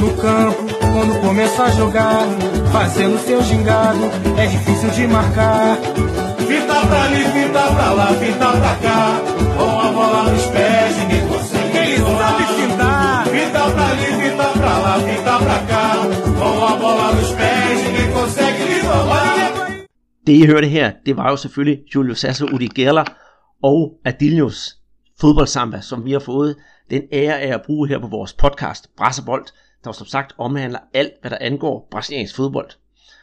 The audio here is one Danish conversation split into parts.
No campo, quando começa a jogar, fazendo seu gingado, é difícil de marcar. Fita pra ali, fita pra lá, fita pra cá, com a bola nos pés, ninguém consegue. Ele sabe fintar. Fita pra ali, fita pra lá, fita pra cá, com a bola nos pés, ninguém consegue lhe roubar. Det I hørte her, det var jo selvfølgelig Julio Cesar Udigella og Adilios fodboldsamba, som vi har fået den ære af at bruge her på vores podcast Brasserbold, der som sagt omhandler alt, hvad der angår brasiliansk fodbold.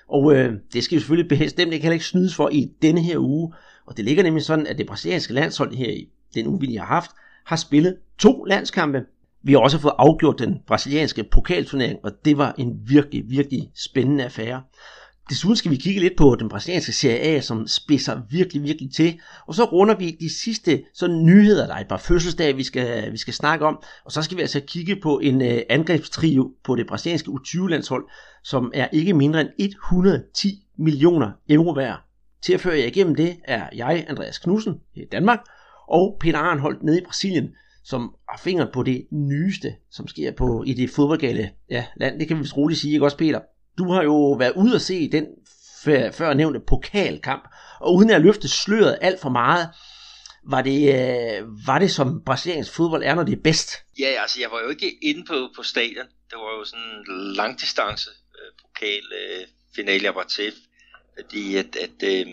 Og øh, det skal jo selvfølgelig bestemt ikke heller ikke snydes for i denne her uge. Og det ligger nemlig sådan, at det brasilianske landshold her i den uge, vi lige har haft, har spillet to landskampe. Vi har også fået afgjort den brasilianske pokalturnering, og det var en virkelig, virkelig spændende affære. Desuden skal vi kigge lidt på den brasilianske Serie A, som spidser virkelig, virkelig til. Og så runder vi de sidste sådan nyheder, der er et par fødselsdage, vi skal, vi skal snakke om. Og så skal vi altså kigge på en øh, angrebstrio på det brasilianske U20-landshold, som er ikke mindre end 110 millioner euro værd. Til at føre jer igennem det er jeg, Andreas Knudsen, i Danmark, og Peter Arnholdt nede i Brasilien, som har fingeren på det nyeste, som sker på i det fodboldgale ja, land. Det kan vi vist roligt sige, ikke også Peter? Du har jo været ude at se den før, nævnte pokalkamp, og uden at løfte sløret alt for meget, var det, øh, var det som brasiliansk fodbold er, når det er bedst? Ja, altså jeg var jo ikke inde på, på stadion. Det var jo sådan en langdistance øh, pokal øh, jeg var til. Fordi at, at øh,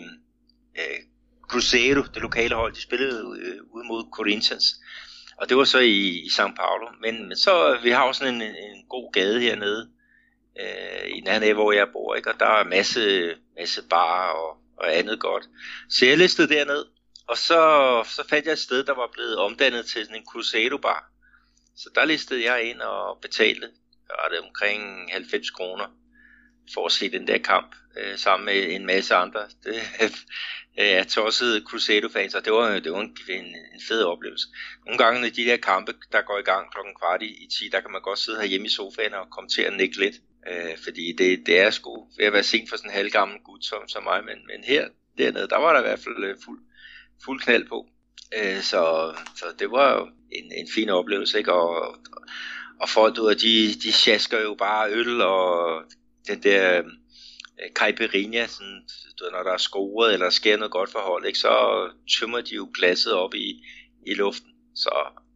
øh, Cruzeiro, det lokale hold, de spillede øh, ude mod Corinthians. Og det var så i, i São Paulo. Men, men så, øh, vi har jo sådan en, en god gade hernede, øh, i nærheden af, hvor jeg bor, ikke? og der er masse, masse bar og, og andet godt. Så jeg listede derned, og så, så fandt jeg et sted, der var blevet omdannet til sådan en Cusado-bar. Så der listede jeg ind og betalte, var det omkring 90 kroner, for at se den der kamp, øh, sammen med en masse andre. Det, øh, er tossede Crusado-fans, og det var, det var en, en, en fed oplevelse. Nogle gange, når de der kampe, der går i gang klokken kvart i, i 10, der kan man godt sidde her hjemme i sofaen og komme til at nikke lidt. Øh, fordi det, det er sgu ved at være sent for sådan en halvgammel gut som, som mig, men, men her dernede, der var der i hvert fald øh, fuld, fuld knald på. Øh, så, så det var jo en, en fin oplevelse, ikke? Og, og folk, du, de, de sjasker jo bare øl, og den der øh, caipirinha, sådan, du, ved, når der er scoret, eller sker noget godt forhold, ikke? så tømmer de jo glasset op i, i luften. Så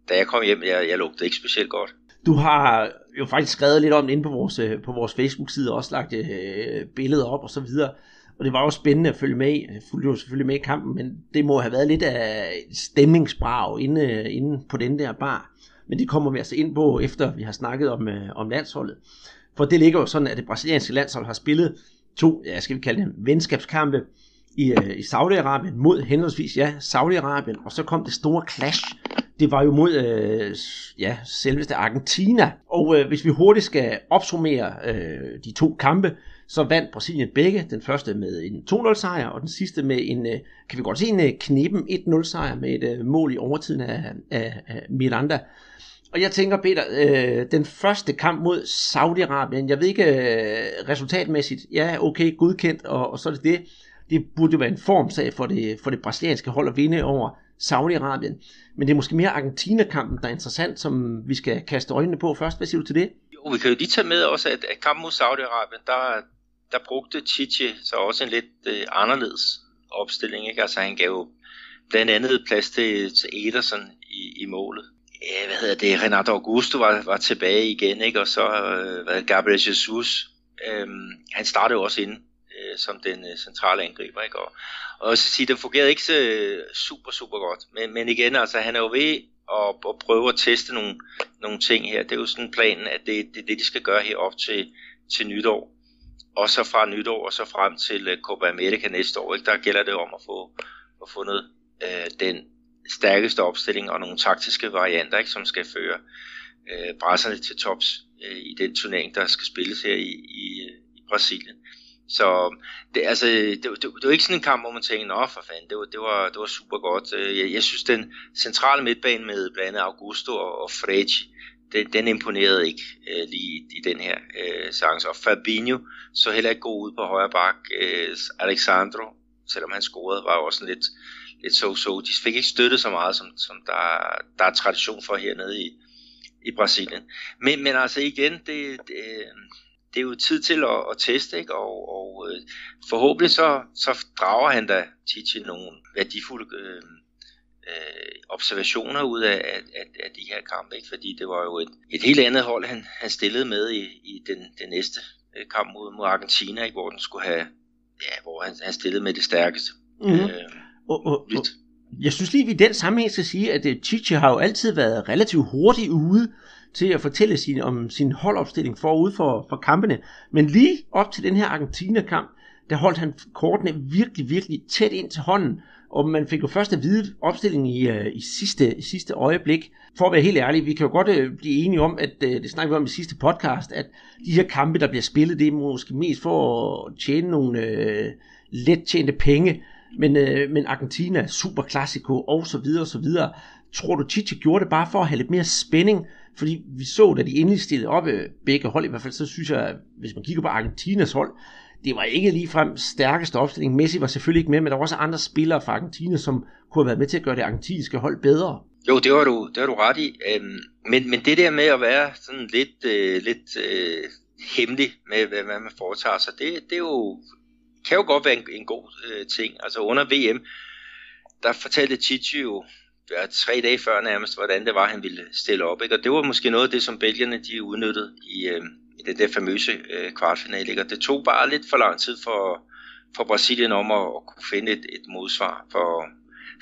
da jeg kom hjem, jeg, jeg lugtede ikke specielt godt. Du har jo faktisk skrevet lidt om det inde på vores, øh, på vores Facebook-side, og også lagt øh, billeder op og så videre. Og det var jo spændende at følge med i. Jeg fulgte jo selvfølgelig med i kampen, men det må have været lidt af stemningsbrag inde, øh, inde på den der bar. Men det kommer vi altså ind på, efter vi har snakket om, øh, om landsholdet. For det ligger jo sådan, at det brasilianske landshold har spillet to, ja, skal vi kalde dem, venskabskampe i, øh, i Saudi-Arabien mod henholdsvis, ja, Saudi-Arabien, og så kom det store clash det var jo mod øh, ja, selveste Argentina. Og øh, hvis vi hurtigt skal opsummere øh, de to kampe, så vandt Brasilien begge. Den første med en 2-0 sejr, og den sidste med en, øh, kan vi godt se, en øh, 1-0 sejr med et øh, mål i overtiden af, af, af Miranda. Og jeg tænker, Peter, øh, den første kamp mod Saudi-Arabien, jeg ved ikke øh, resultatmæssigt, ja, okay, godkendt, og, og så er det det. Det burde jo være en formsag for det, for det brasilianske hold at vinde over Saudi-Arabien. Men det er måske mere Argentina-kampen, der er interessant, som vi skal kaste øjnene på først. Hvad siger du til det? Jo, vi kan jo lige tage med også, at, at kampen mod Saudi-Arabien, der, der brugte Chichi så også en lidt øh, anderledes opstilling. Ikke? Altså han gav blandt andet plads til, til Ederson i, i målet. Ja, hvad hedder det? Renato Augusto var, var tilbage igen, ikke? og så øh, hvad, Gabriel Jesus. Øhm, han startede jo også inde øh, som den øh, centrale angriber. Ikke? Og, og så sige, det fungerede ikke så øh, super, super godt. Men, men igen, altså, han er jo ved at, at prøve at teste nogle, nogle ting her. Det er jo sådan planen, at det er det, det, de skal gøre her op til, til nytår. Og så fra nytår og så frem til øh, Copa America næste år. Ikke? Der gælder det om at få, at få noget, øh, den stærkeste opstilling og nogle taktiske varianter, ikke? som skal føre øh, brasserne til tops øh, i den turnering, der skal spilles her i, i, øh, i Brasilien. Så det, altså, det, det, det var ikke sådan en kamp, hvor man tænkte, nå for fanden, det var, det var, det var super godt. Øh, jeg, jeg synes, den centrale midtbane med blandt andet Augusto og, og Fregi, den, den imponerede ikke øh, lige i, den her øh, chance. Og Fabinho så heller ikke god ud på højre bak. Øh, Alexandro, selvom han scorede, var jo også lidt, lidt so-so. De fik ikke støttet så meget, som, som der, der er tradition for hernede i, i Brasilien. Men, men altså igen, det, det, det er jo tid til at, at teste, ikke? og, og øh, forhåbentlig så, så drager han da Titi nogle værdifulde øh, øh, observationer ud af, af, af, af de her kampe, ikke? fordi det var jo et, et helt andet hold, han, han stillede med i, i den, den næste øh, kamp mod, mod Argentina, ikke? hvor den skulle have, ja, hvor han, han stillede med det stærkeste. Mm-hmm. Øh, og, og, og, jeg synes lige, vi i den sammenhæng skal sige, at Chichi har jo altid været relativt hurtigt ude til at fortælle sin, om sin holdopstilling forud for, for kampene. Men lige op til den her Argentina-kamp, der holdt han kortene virkelig, virkelig tæt ind til hånden. Og man fik jo først at vide opstillingen i, uh, i, sidste, i sidste øjeblik. For at være helt ærlig, vi kan jo godt uh, blive enige om, at uh, det snakker vi om i sidste podcast, at de her kampe, der bliver spillet, det er måske mest for at tjene nogle uh, let tjente penge. Men, uh, men Argentina, super klassiko og så videre og så videre. Tror du, Chichi gjorde det bare for at have lidt mere spænding? Fordi vi så, da de endelig stillede op, øh, begge hold i hvert fald, så synes jeg, hvis man kigger på Argentinas hold, det var ikke ligefrem stærkeste opstilling. Messi var selvfølgelig ikke med, men der var også andre spillere fra Argentina, som kunne have været med til at gøre det argentinske hold bedre. Jo, det var du, det var du ret i. Øhm, men, men det der med at være sådan lidt, øh, lidt øh, hemmelig med, hvad, hvad man foretager sig, det, det er jo, kan jo godt være en, en god øh, ting. Altså under VM, der fortalte Chichi jo ja, tre dage før nærmest, hvordan det var, han ville stille op. Ikke? Og det var måske noget af det, som belgierne de udnyttede i, øh, i den der famøse øh, kvartfinale. Ikke? Og det tog bare lidt for lang tid for, for Brasilien om at, at kunne finde et, et modsvar for,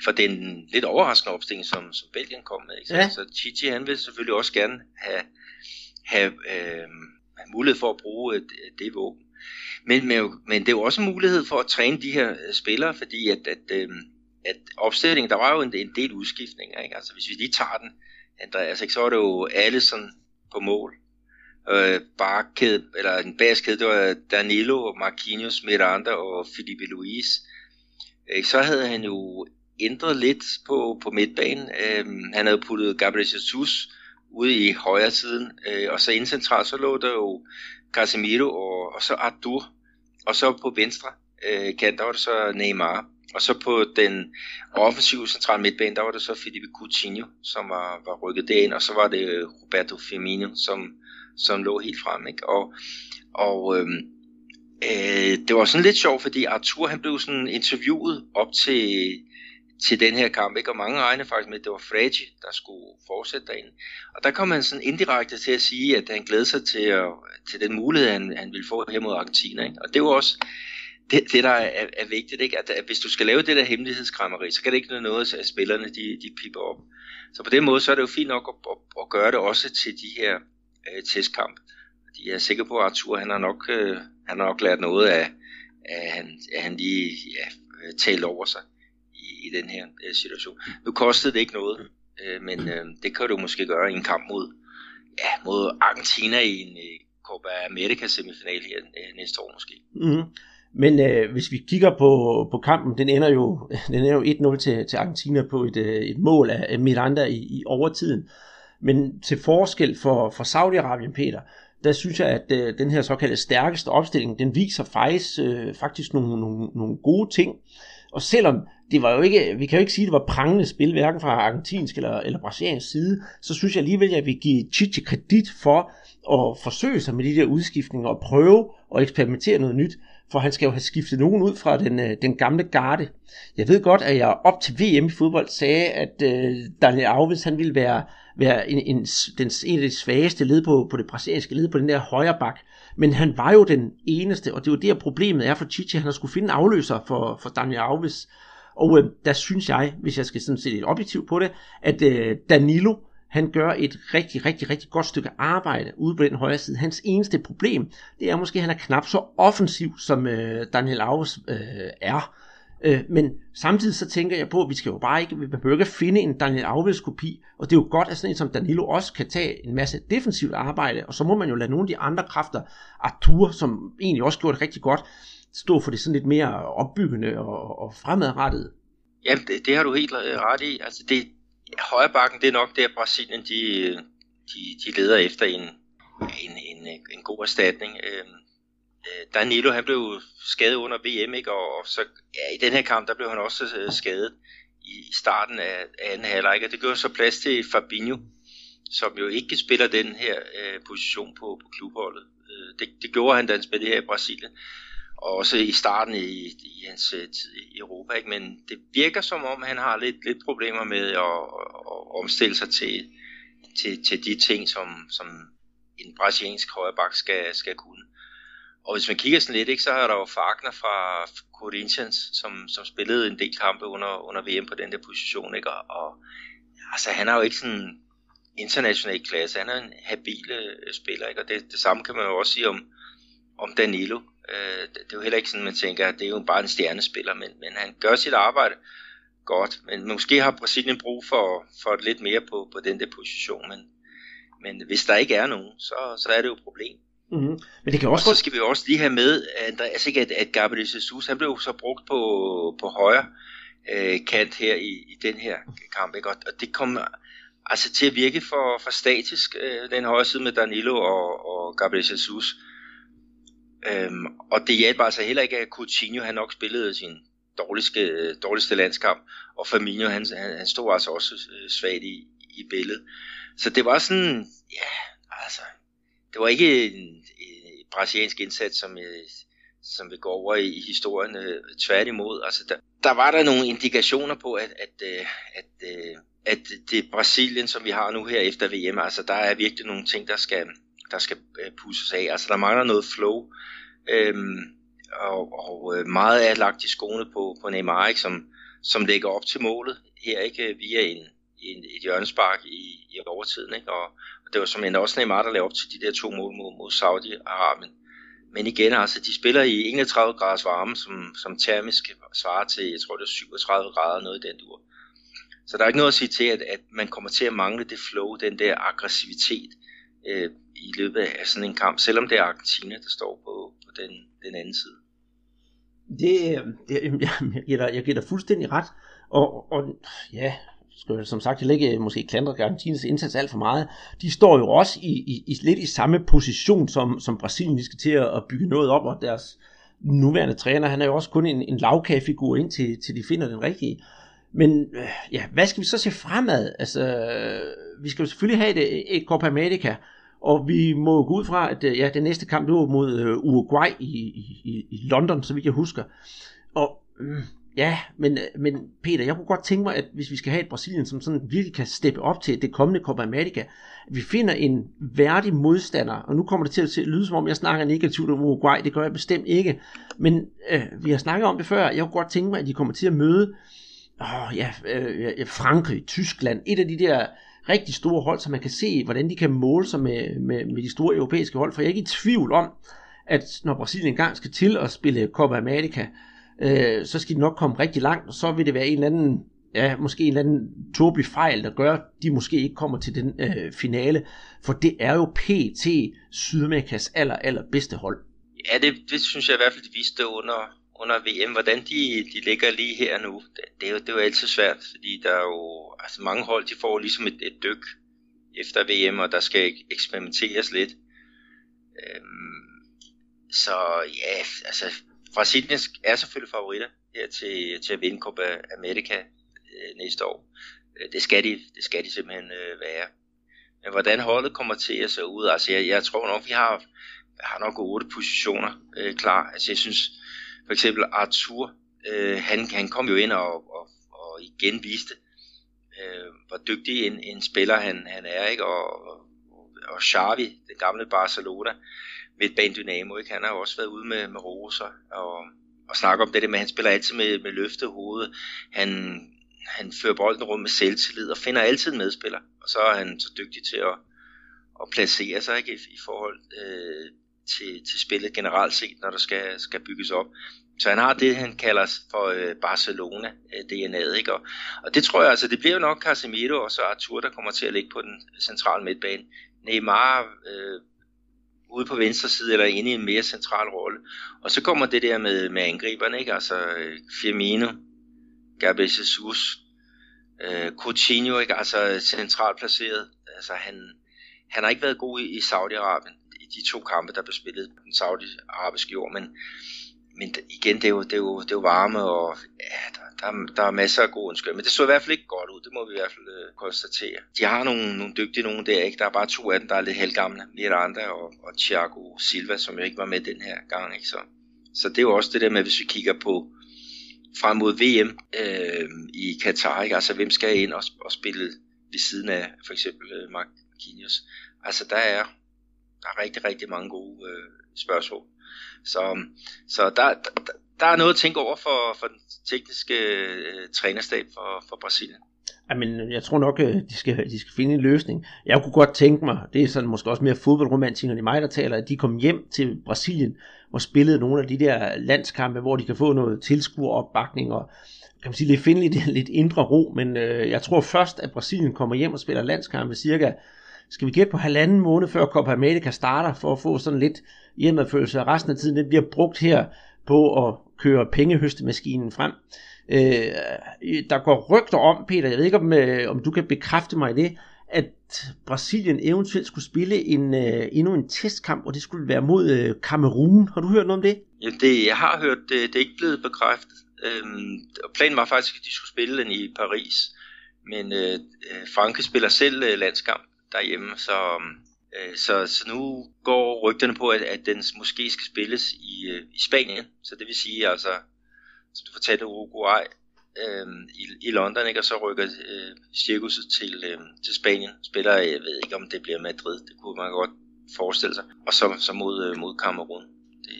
for den lidt overraskende opstilling, som, som Belgien kom med. Ikke? Ja. Så Chichi han vil selvfølgelig også gerne have, have øh, mulighed for at bruge et, det våben. Men, men, men det er jo også en mulighed for at træne de her øh, spillere, fordi at, at, øh, at opstillingen, der var jo en, en del udskiftninger. Ikke? Altså hvis vi lige tager den, Andreas, ikke, så var det jo alle sådan på mål øh, barkæde, eller en baskæde, det var Danilo, Marquinhos, Miranda og Felipe Luis. Øh, så havde han jo ændret lidt på, på midtbanen. Øh, han havde puttet Gabriel Jesus ude i højre siden, øh, og så indcentralt, så lå der jo Casemiro og, og så Artur, og så på venstre øh, kant, der var det så Neymar. Og så på den offensive centrale midtbane, der var det så Felipe Coutinho, som var, var rykket derind, og så var det øh, Roberto Firmino, som, som lå helt frem. Ikke? Og, og øhm, øh, det var sådan lidt sjovt, fordi Arthur han blev sådan interviewet op til, til den her kamp, ikke? og mange regnede faktisk med, at det var Fregi, der skulle fortsætte derinde. Og der kom han sådan indirekte til at sige, at han glædede sig til, at, til den mulighed, han, han ville få her mod Argentina. Ikke? Og det var også det, det der er, er vigtigt, ikke? At, at hvis du skal lave det der hemmelighedskrammeri, så kan det ikke noget, at spillerne de, de piper op. Så på den måde, så er det jo fint nok at, at, at gøre det også til de her øh, testkamp. Fordi jeg er sikker på, at Arthur han har nok, øh, han har nok lært noget af, at han, at han lige ja, øh, talt over sig i, i den her øh, situation. Nu kostede det ikke noget, øh, men øh, det kan du måske gøre i en kamp mod, ja, mod Argentina i en øh, Copa America semifinal her øh, næste år måske. Mm. Men øh, hvis vi kigger på, på kampen, den ender jo, den ender jo 1-0 til, til Argentina på et, øh, et mål af Miranda i, i overtiden. Men til forskel for, for Saudi-Arabien, Peter, der synes jeg, at øh, den her såkaldte stærkeste opstilling, den viser faktisk, øh, faktisk nogle, nogle, nogle gode ting. Og selvom det var jo ikke, vi kan jo ikke sige, at det var prangende spil, hverken fra argentinsk eller, eller brasiliansk side, så synes jeg alligevel, at jeg vil give Chichi kredit for at forsøge sig med de der udskiftninger og prøve at eksperimentere noget nyt for han skal jo have skiftet nogen ud fra den, øh, den gamle garde. Jeg ved godt, at jeg op til VM i fodbold sagde, at øh, Daniel Alves han ville være, være en, en, den, en af de svageste led på, på det brasilianske led på den der højre bak. Men han var jo den eneste, og det er jo det, problemet er for Chichi. Han har skulle finde en afløser for, for Daniel Alves. Og øh, der synes jeg, hvis jeg skal sådan se lidt objektivt på det, at øh, Danilo, han gør et rigtig, rigtig, rigtig godt stykke arbejde ude på den højre side. Hans eneste problem, det er måske, at han er knap så offensiv, som øh, Daniel Alves øh, er. Øh, men samtidig så tænker jeg på, at vi skal jo bare ikke, vi behøver ikke finde en Daniel Alves kopi, og det er jo godt, at sådan en som Danilo også kan tage en masse defensivt arbejde, og så må man jo lade nogle af de andre kræfter, Arthur, som egentlig også gjorde det rigtig godt, stå for det sådan lidt mere opbyggende og, og fremadrettet. Ja, det, det har du helt øh, ret i. Altså, det, højrebakken, det er nok der Brasilien, de, de, de leder efter en, en, en, en god erstatning. Øhm, øh, Danilo, han blev skadet under VM, ikke? Og, og så ja, i den her kamp, der blev han også øh, skadet i starten af, af anden halvleg, og det gjorde så plads til Fabinho, som jo ikke spiller den her øh, position på, på klubholdet. Øh, det, det gjorde han, da han spillede her i Brasilien, og også i starten i, i hans øh, tid i Europa. Ikke? Men det virker som om, han har lidt, lidt problemer med at, at omstille sig til, til, til de ting, som, som en brasiliansk højreback skal, skal kunne. Og hvis man kigger sådan lidt, ikke, så er der jo Fagner fra Corinthians, som, som spillede en del kampe under, under VM på den der position. Ikke? Og, og altså, han er jo ikke sådan international klasse. Han er en habil øh, spiller, ikke? og det, det samme kan man jo også sige om, om Danilo. Øh, det, er jo heller ikke sådan, man tænker, at det er jo bare en stjernespiller, men, men han gør sit arbejde godt. Men måske har Brasilien brug for, for lidt mere på, på den der position, men, men hvis der ikke er nogen, så, så er det jo et problem. Mm-hmm. Men det kan også og så skal vi også lige have med, at, altså ikke, at, at Gabriel Jesus, han blev så brugt på, på højre øh, kant her i, i den her kamp, ikke? Og, og det kom altså til at virke for, for statisk, øh, den højre side med Danilo og, og Gabriel Jesus. Øhm, og det hjalp altså heller ikke, at Coutinho han nok spillede sin dårligste, øh, dårligste landskamp, og Firmino han, han, han stod altså også øh, svagt i, i billedet. Så det var sådan, ja, altså, det var ikke en, en brasiliansk indsats, som, øh, som vil gå over i, i historien. Tværtimod, altså der, der var der nogle indikationer på, at, at, at, at, at det Brasilien, som vi har nu her efter VM, altså der er virkelig nogle ting, der skal, der skal øh, pusses af. Altså der mangler noget flow, øhm, og, og øh, meget er lagt i skoene på, på Neymar, ikke, som, som lægger op til målet her ikke øh, via en, en, et hjørnespark i, i overtiden. Ikke? Og, og det var som endda også Neymar, der lavede op til de der to mål mod, mod Saudi-Arabien. Men igen, altså, de spiller i 31 graders varme, som, som termisk svarer til, jeg tror det er 37 grader, noget i den dur. Så der er ikke noget at sige til, at, at man kommer til at mangle det flow, den der aggressivitet øh, i løbet af sådan en kamp, selvom det er Argentina, der står på, på den, den anden side. Det, øh, det øh, jeg, jeg, giver dig, jeg giver dig fuldstændig ret. Og, og ja, skal jeg som sagt heller ikke øh, måske klandre Argentinas indsats alt for meget. De står jo også i, i, i lidt i samme position som, som Brasilien, de skal til at bygge noget op, og deres nuværende træner, han er jo også kun en, en lavkagefigur indtil til de finder den rigtige. Men ja, hvad skal vi så se fremad? Altså, vi skal jo selvfølgelig have et, et Copa America, og vi må gå ud fra, at øh, ja, den næste kamp er mod øh, Uruguay i, i, i London, så vi kan huske. Og øh, ja, men, øh, men Peter, jeg kunne godt tænke mig, at hvis vi skal have et Brasilien, som sådan virkelig kan steppe op til det kommende Copa America, at vi finder en værdig modstander, og nu kommer det til at lyde som om, jeg snakker negativt om Uruguay, det gør jeg bestemt ikke, men øh, vi har snakket om det før, jeg kunne godt tænke mig, at de kommer til at møde åh, ja, øh, Frankrig, Tyskland, et af de der rigtig store hold, så man kan se, hvordan de kan måle sig med, med, med de store europæiske hold. For jeg er ikke i tvivl om, at når Brasilien engang skal til at spille Copa America, øh, så skal de nok komme rigtig langt, og så vil det være en eller anden, ja, måske en eller anden tåbelig fejl, der gør, at de måske ikke kommer til den øh, finale, for det er jo PT Sydamerikas aller, aller bedste hold. Ja, det, det synes jeg i hvert fald, de viste under, under VM, hvordan de, de ligger lige her nu, det, det, er jo, det er jo altid svært, fordi der er jo altså mange hold, de får ligesom et, et dyk efter VM, og der skal eksperimenteres lidt. Øhm, så ja, altså Brasilien er selvfølgelig favoritter her til, til at vinde Copa America øh, næste år. Øh, det skal de, det skal de simpelthen øh, være. Men hvordan holdet kommer til at se ud, altså jeg, jeg tror nok, vi har, har nok otte positioner øh, klar. Altså jeg synes, for eksempel Arthur, øh, han, han kom jo ind og, og, og igen viste, øh, hvor dygtig en, en spiller han, han er, ikke? Og, og, og Xavi, den gamle Barcelona, midtbane Dynamo, ikke? han har jo også været ude med, med roser og, og snakke om det der med, at han spiller altid med, med løftet hoved. Han, han fører bolden rundt med selvtillid og finder altid en medspiller. Og så er han så dygtig til at, at placere sig ikke, i, i forhold øh, til, til spillet generelt set, når der skal, skal bygges op. Så han har det, han kalder for øh, Barcelona-DNA'et. Øh, ikke? Og, og det tror jeg altså, det bliver jo nok Casemiro og så Arthur, der kommer til at ligge på den centrale midtbane. Neymar øh, ude på venstre side, eller inde i en mere central rolle. Og så kommer det der med, med angriberne, ikke? Altså øh, Firmino, Gabriel Jesus, øh, Coutinho, ikke? Altså centralt placeret. Altså han, han har ikke været god i, i Saudi-Arabien de to kampe, der blev spillet på den saudiarabiske jord, men, men igen, det er, jo, det, er jo, det er jo varme, og ja, der, der, der er masser af gode ønsker. Men det så i hvert fald ikke godt ud, det må vi i hvert fald øh, konstatere. De har nogle, nogle dygtige nogen der, ikke? Der er bare to af dem, der er lidt halvgamle. Miranda og, og Thiago Silva, som jo ikke var med den her gang, ikke? Så, så det er jo også det der med, hvis vi kigger på frem mod VM øh, i Katar, ikke? Altså hvem skal ind og, og spille ved siden af for eksempel øh, Marquinhos? Altså der er, der er rigtig, rigtig mange gode øh, spørgsmål. Så, øhm, så der, der, der er noget at tænke over for, for den tekniske øh, trænerstab for, for Brasilien. Jamen, jeg tror nok, øh, de skal, de skal finde en løsning. Jeg kunne godt tænke mig, det er sådan måske også mere fodboldromantik, end mig, der taler, at de kom hjem til Brasilien og spillede nogle af de der landskampe, hvor de kan få noget tilskueropbakning og kan man sige, lidt finde lidt, lidt indre ro, men øh, jeg tror først, at Brasilien kommer hjem og spiller landskampe cirka, skal vi gætte på halvanden måned før Copa America starter, for at få sådan lidt hjemmefølelse, og resten af tiden den bliver brugt her på at køre pengehøstemaskinen frem. Øh, der går rygter om, Peter, jeg ved ikke om, øh, om du kan bekræfte mig i det, at Brasilien eventuelt skulle spille en, øh, endnu en testkamp, og det skulle være mod øh, Kamerun. Har du hørt noget om det? Ja, det, jeg har hørt, det, det er ikke blevet bekræftet. Øhm, planen var faktisk, at de skulle spille den i Paris, men øh, øh Franke spiller selv øh, landskamp derhjemme, så, øh, så, så nu går rygterne på, at, at den måske skal spilles i, øh, i Spanien, så det vil sige altså, som du fortalte, Uruguay øh, i, i London, ikke? og så rykker øh, cirkuset til, øh, til Spanien, spiller, jeg ved ikke om det bliver Madrid, det kunne man godt forestille sig, og så, så mod, øh, mod Kamerun. Det,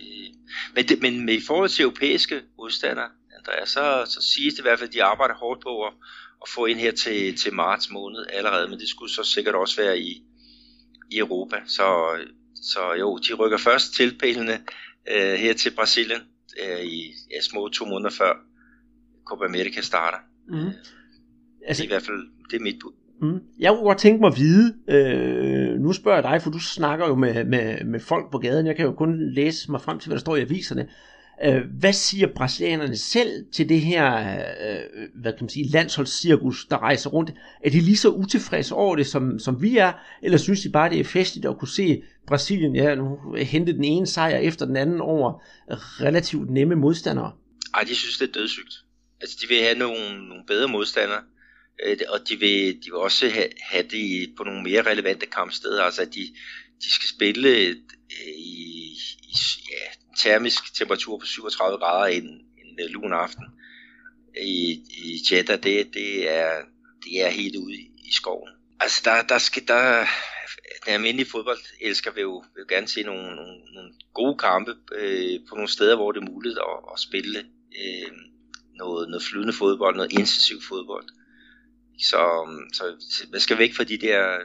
men, det, men med i forhold til europæiske modstandere, Andreas, så, så siges det i hvert fald, at de arbejder hårdt på at, at få ind her til, til marts måned allerede, men det skulle så sikkert også være i, i Europa. Så, så jo, de rykker først til pælene øh, her til Brasilien øh, i ja, små to måneder før Copa America starter. Mm. Altså, det er i hvert fald det er mit bud. Mm. Jeg kunne godt tænke mig at vide, øh, nu spørger jeg dig, for du snakker jo med, med, med folk på gaden, jeg kan jo kun læse mig frem til, hvad der står i aviserne. Øh, hvad siger brasilianerne selv til det her øh, øh, hvad kan man sige, landsholdscirkus, der rejser rundt? Er de lige så utilfredse over det, som, som vi er? Eller synes de bare, det er festligt at kunne se Brasilien ja, nu hente den ene sejr efter den anden over relativt nemme modstandere? Ej, de synes, det er dødssygt. Altså, de vil have nogle, nogle bedre modstandere, øh, og de vil, de vil også have, have det på nogle mere relevante kampsteder. Altså, at de, de skal spille i, i ja, termisk temperatur på 37 grader en, en øh, lun aften i, i Jeddah, det, det, er, det er helt ude i skoven. Altså der, der skal der, den almindelige fodbold elsker vil jo, vil jo gerne se nogle, nogle, nogle gode kampe øh, på nogle steder, hvor det er muligt at, at spille øh, noget, noget flydende fodbold, noget intensiv fodbold. Så, så man skal væk fra de der,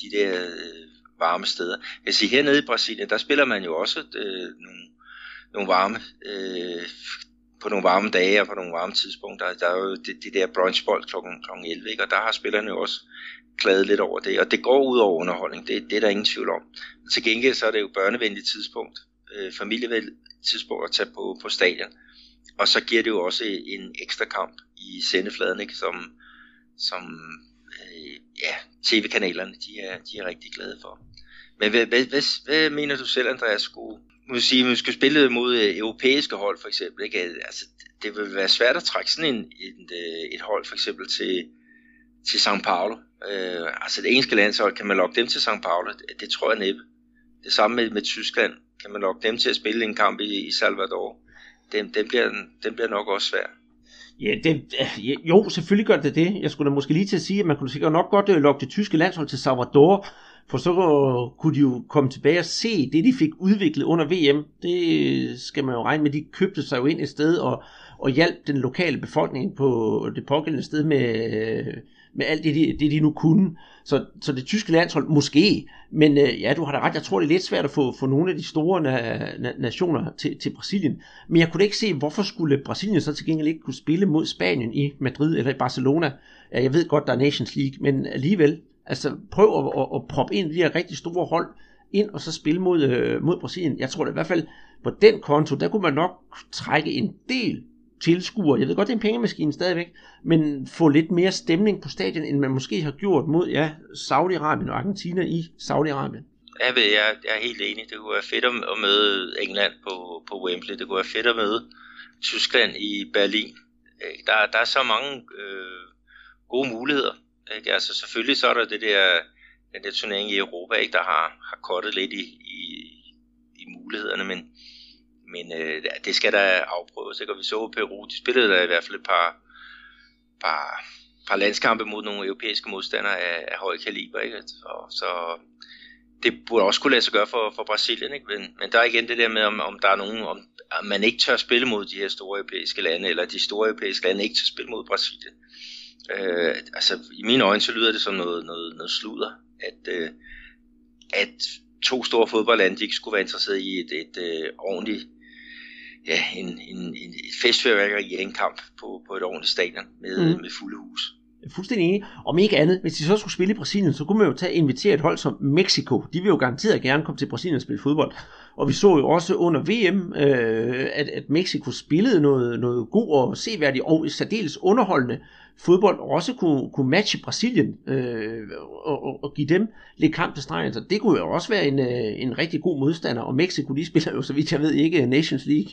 de der øh, varme steder. Jeg siger, hernede i Brasilien, der spiller man jo også øh, nogle nogle varme, øh, på nogle varme dage og på nogle varme tidspunkter. Der er jo det, det der brunchbold kl. kl. 11, ikke? og der har spillerne jo også klaget lidt over det, og det går ud over underholdning, det, det er der ingen tvivl om. Til gengæld så er det jo børnevenligt tidspunkt, øh, familievenligt tidspunkt at tage på, på stadion, og så giver det jo også en ekstra kamp i sendefladen, ikke? som, som øh, ja, tv-kanalerne de er, de er rigtig glade for. Men hvad, hvad, hvad, hvad mener du selv, Andreas, skulle, må sige, man skal spille mod øh, europæiske hold for eksempel, ikke? Altså, det vil være svært at trække sådan en, et, øh, et hold for eksempel til, til São Paulo. Øh, altså det engelske landshold, kan man lokke dem til São Paulo? Det, det tror jeg næppe. Det samme med, med Tyskland. Kan man lokke dem til at spille en kamp i, i Salvador? Den, den, bliver, den bliver nok også svær. Ja, det, øh, jo, selvfølgelig gør det det. Jeg skulle da måske lige til at sige, at man kunne sikkert nok godt lokke det tyske landshold til Salvador, for så kunne de jo komme tilbage og se det, de fik udviklet under VM. Det skal man jo regne med. De købte sig jo ind et sted og, og hjalp den lokale befolkning på det pågældende sted med, med alt det, de, det, de nu kunne. Så, så det tyske landshold, måske. Men øh, ja, du har da ret. Jeg tror, det er lidt svært at få, få nogle af de store na- na- nationer til, til Brasilien. Men jeg kunne da ikke se, hvorfor skulle Brasilien så til gengæld ikke kunne spille mod Spanien i Madrid eller i Barcelona. Ja, jeg ved godt, der er Nations League, men alligevel, Altså prøv at, at, at proppe ind de her rigtig store hold ind og så spille mod, øh, mod Brasilien. Jeg tror det i hvert fald på den konto, der kunne man nok trække en del tilskuere. Jeg ved godt, det er en pengemaskine stadigvæk, men få lidt mere stemning på stadion, end man måske har gjort mod ja, Saudi-Arabien og Argentina i Saudi-Arabien. Jeg, ved, jeg, jeg er helt enig. Det kunne være fedt at møde England på, på Wembley. Det kunne være fedt at møde Tyskland i Berlin. Øh, der, der er så mange øh, gode muligheder. Ikke? Altså selvfølgelig så er der det der, den der turnering i Europa, ikke? der har, har kortet lidt i, i, i mulighederne, men, men øh, det skal der afprøves. Ikke? Og vi så Peru, de spillede der i hvert fald et par, par, par landskampe mod nogle europæiske modstandere af, af høj kaliber. Ikke? Og, så det burde også kunne lade sig gøre for, for Brasilien, ikke? Men, men der er igen det der med, om, om der er nogen, om, om man ikke tør spille mod de her store europæiske lande, eller de store europæiske lande ikke tør spille mod Brasilien. Øh, altså, i mine øjne, så lyder det som noget, noget, noget sludder, at, øh, at to store fodboldlande, de ikke skulle være interesseret i et, et, et øh, ordentligt ja, en, en, en, et festfyrværkeri i en kamp på, på et ordentligt stadion med, mm. med fulde hus. Fuldstændig enig. Om ikke andet, hvis de så skulle spille i Brasilien, så kunne man jo tage invitere et hold som Mexico. De vil jo garanteret gerne komme til Brasilien og spille fodbold. Og vi så jo også under VM, øh, at, at Mexico spillede noget, noget god og seværdigt og særdeles underholdende fodbold, og også kunne, kunne matche Brasilien øh, og, og, og give dem lidt kamp til stregen. Så det kunne jo også være en, øh, en rigtig god modstander, og Mexico de spiller jo, så vidt jeg ved, ikke Nations League.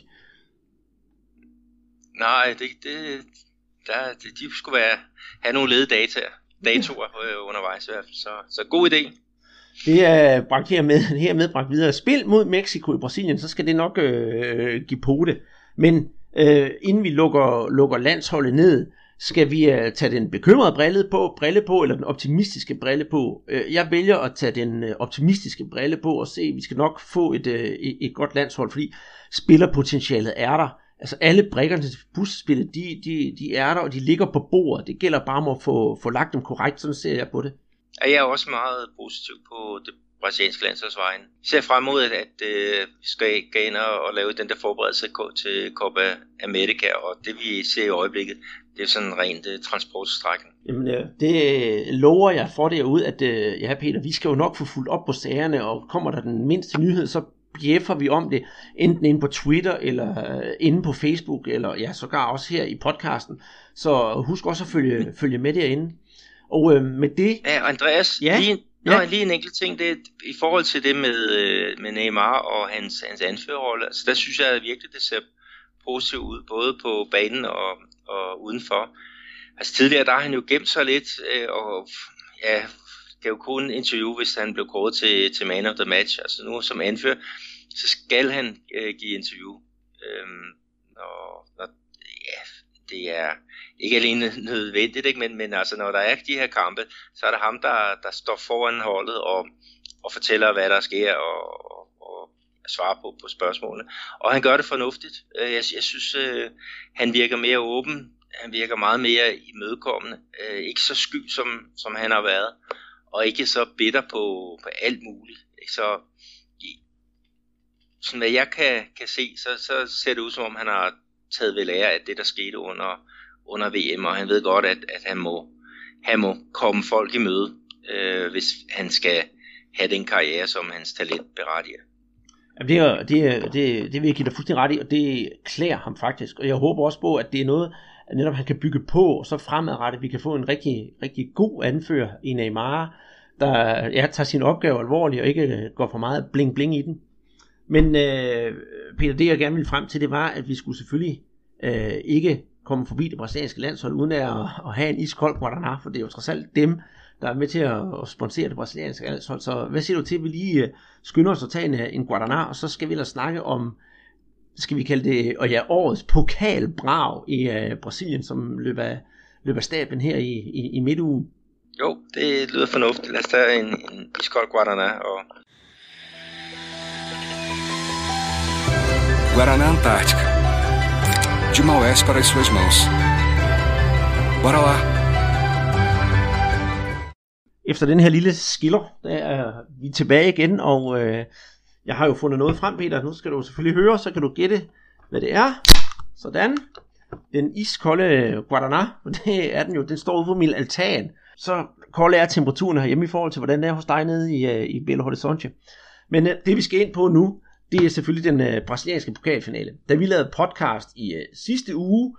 Nej, det, det, der, de, de skulle være, have nogle lede data, datoer øh, undervejs i hvert fald. Så, så god idé. Det er bragt hermed, hermed bragt videre. Spil mod Mexico i Brasilien, så skal det nok øh, give på det. Men øh, inden vi lukker, lukker landsholdet ned, skal vi uh, tage den bekymrede brille på, brille på, eller den optimistiske brille på? Uh, jeg vælger at tage den uh, optimistiske brille på og se, at vi skal nok få et, uh, et, et godt landshold, fordi spillerpotentialet er der altså alle brækkerne til puslespillet, de, de, de er der, og de ligger på bordet. Det gælder bare om at få, få lagt dem korrekt, sådan ser jeg på det. Jeg er også meget positiv på det brasilianske landsholdsvejen. Jeg ser frem mod, at, at øh, vi skal gå ind og, og lave den der forberedelse til Copa America, og det vi ser i øjeblikket, det er sådan rent uh, transportstrækken. Jamen, uh, det lover jeg for derude, at uh, ja Peter, vi skal jo nok få fuldt op på sagerne, og kommer der den mindste nyhed, så bjeffer vi om det, enten inde på Twitter, eller øh, inde på Facebook, eller ja, sågar også her i podcasten. Så husk også at følge, følge med derinde. Og øh, med det... Ja, Andreas, ja, lige, ja. Nå, lige en enkelt ting, det er, i forhold til det med, øh, med Neymar og hans, hans anførerrolle, altså der synes jeg virkelig, det ser positiv ud, både på banen og, og udenfor. Altså tidligere, der har han jo gemt sig lidt, øh, og ja, gav kun interview, hvis han blev kåret til, til man of the match. Altså nu som anfører, så skal han øh, give interview. Øhm, og, og ja, det er ikke alene nødvendigt, ikke? Men, men altså, når der er de her kampe, så er det ham, der, der står foran holdet og, og fortæller, hvad der sker, og, svare på, på spørgsmålene. Og han gør det fornuftigt. Øh, jeg, jeg synes, øh, han virker mere åben, han virker meget mere imødekommende, øh, ikke så sky, som, som han har været, og ikke så bitter på, på alt muligt. Ikke? Så sådan hvad jeg kan, kan se, så, så ser det ud som om, han har taget ved lære af det, der skete under, under VM, og han ved godt, at, at han, må, han må komme folk i møde, øh, hvis han skal have den karriere, som hans talent berettiger. Jamen det, er, det, er, det, det vil jeg give dig fuldstændig ret i, og det klæder ham faktisk. Og jeg håber også på, at det er noget, at netop han kan bygge på, og så fremadrettet, vi kan få en rigtig, rigtig god anfører i Neymar, der ja, tager sin opgave alvorligt, og ikke øh, går for meget bling-bling i den. Men øh, Peter, det jeg gerne ville frem til, det var, at vi skulle selvfølgelig øh, ikke komme forbi det brasilianske landshold, uden at, at have en iskold Guadana, for det er jo trods alt dem, der er med til at, sponsere det brasilianske landshold. Så hvad siger du til, at vi lige øh, skynder os at tage en, en Guaraná, og så skal vi ellers snakke om, skal vi kalde det, og ja, årets pokalbrag i uh, Brasilien, som løber, løber staben her i, i, i midtugen. Jo, det lyder fornuftigt. Lad os tage en, en iskold Guaraná og Guaraná Antártica. De Maués para as suas mãos. Bora lá! Efter den her lille skiller, der er vi tilbage igen, og øh, jeg har jo fundet noget frem, Peter. Nu skal du selvfølgelig høre, så kan du gætte, hvad det er. Sådan. Den iskolde Guaraná, det er den jo, den står ude på min altan. Så kold er temperaturen herhjemme i forhold til, hvordan det er hos dig nede i, øh, i Belo Horizonte. Men øh, det vi skal ind på nu, det er selvfølgelig den øh, brasilianske pokalfinale. Da vi lavede podcast i øh, sidste uge,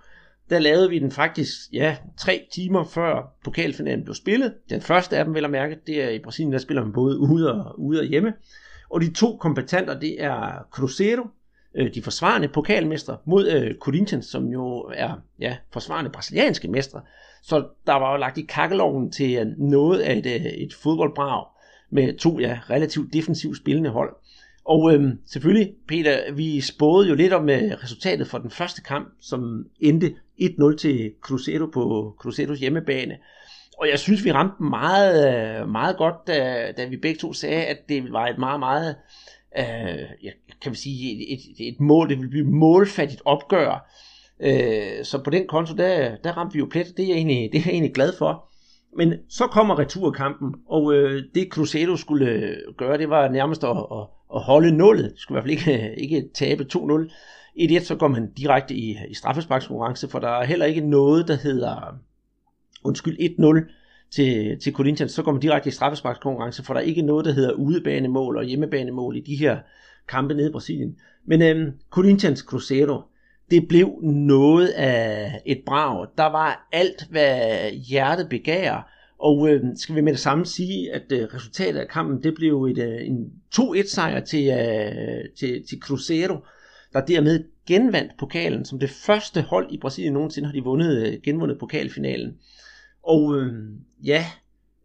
der lavede vi den faktisk, ja, tre timer før pokalfinalen blev spillet. Den første af dem, vel at mærke, det er i Brasilien, der spiller man både ude og, ude og hjemme. Og de to kompetenter, det er Cruzeiro, øh, de forsvarende pokalmestre mod øh, Corinthians, som jo er ja, forsvarende brasilianske mestre. Så der var jo lagt i kakkeloven til noget af et, øh, et fodboldbrag med to ja, relativt defensivt spillende hold. Og øh, selvfølgelig, Peter, vi spåede jo lidt om øh, resultatet for den første kamp, som endte 1-0 til Cruzeiro på Cruzeiros hjemmebane. Og jeg synes, vi ramte meget, øh, meget godt, da, da vi begge to sagde, at det var et meget, meget, øh, ja, kan vi sige, et, et, et mål, det ville blive målfattigt opgør. Øh, så på den konto, der, der ramte vi jo plet, det er, jeg egentlig, det er jeg egentlig glad for. Men så kommer returkampen, og øh, det Cruzeiro skulle øh, gøre, det var nærmest at, at, at holde nullet. Det skulle i hvert fald ikke, ikke tabe 2-0. 1-1, så går man direkte i, i straffesparkskonkurrence, for der er heller ikke noget, der hedder, undskyld, 1-0 til, til Corinthians, så går man direkte i straffesparkskonkurrence, for der er ikke noget, der hedder udebanemål og hjemmebanemål i de her kampe nede i Brasilien. Men øhm, Corinthians Cruzeiro, det blev noget af et brag. Der var alt, hvad hjertet begærer. Og øh, skal vi med det samme sige, at øh, resultatet af kampen, det blev et, øh, en 2-1 sejr til, øh, til, til Cruzeiro, der dermed genvandt pokalen. Som det første hold i Brasilien nogensinde har de vundet, øh, genvundet pokalfinalen. Og øh, ja,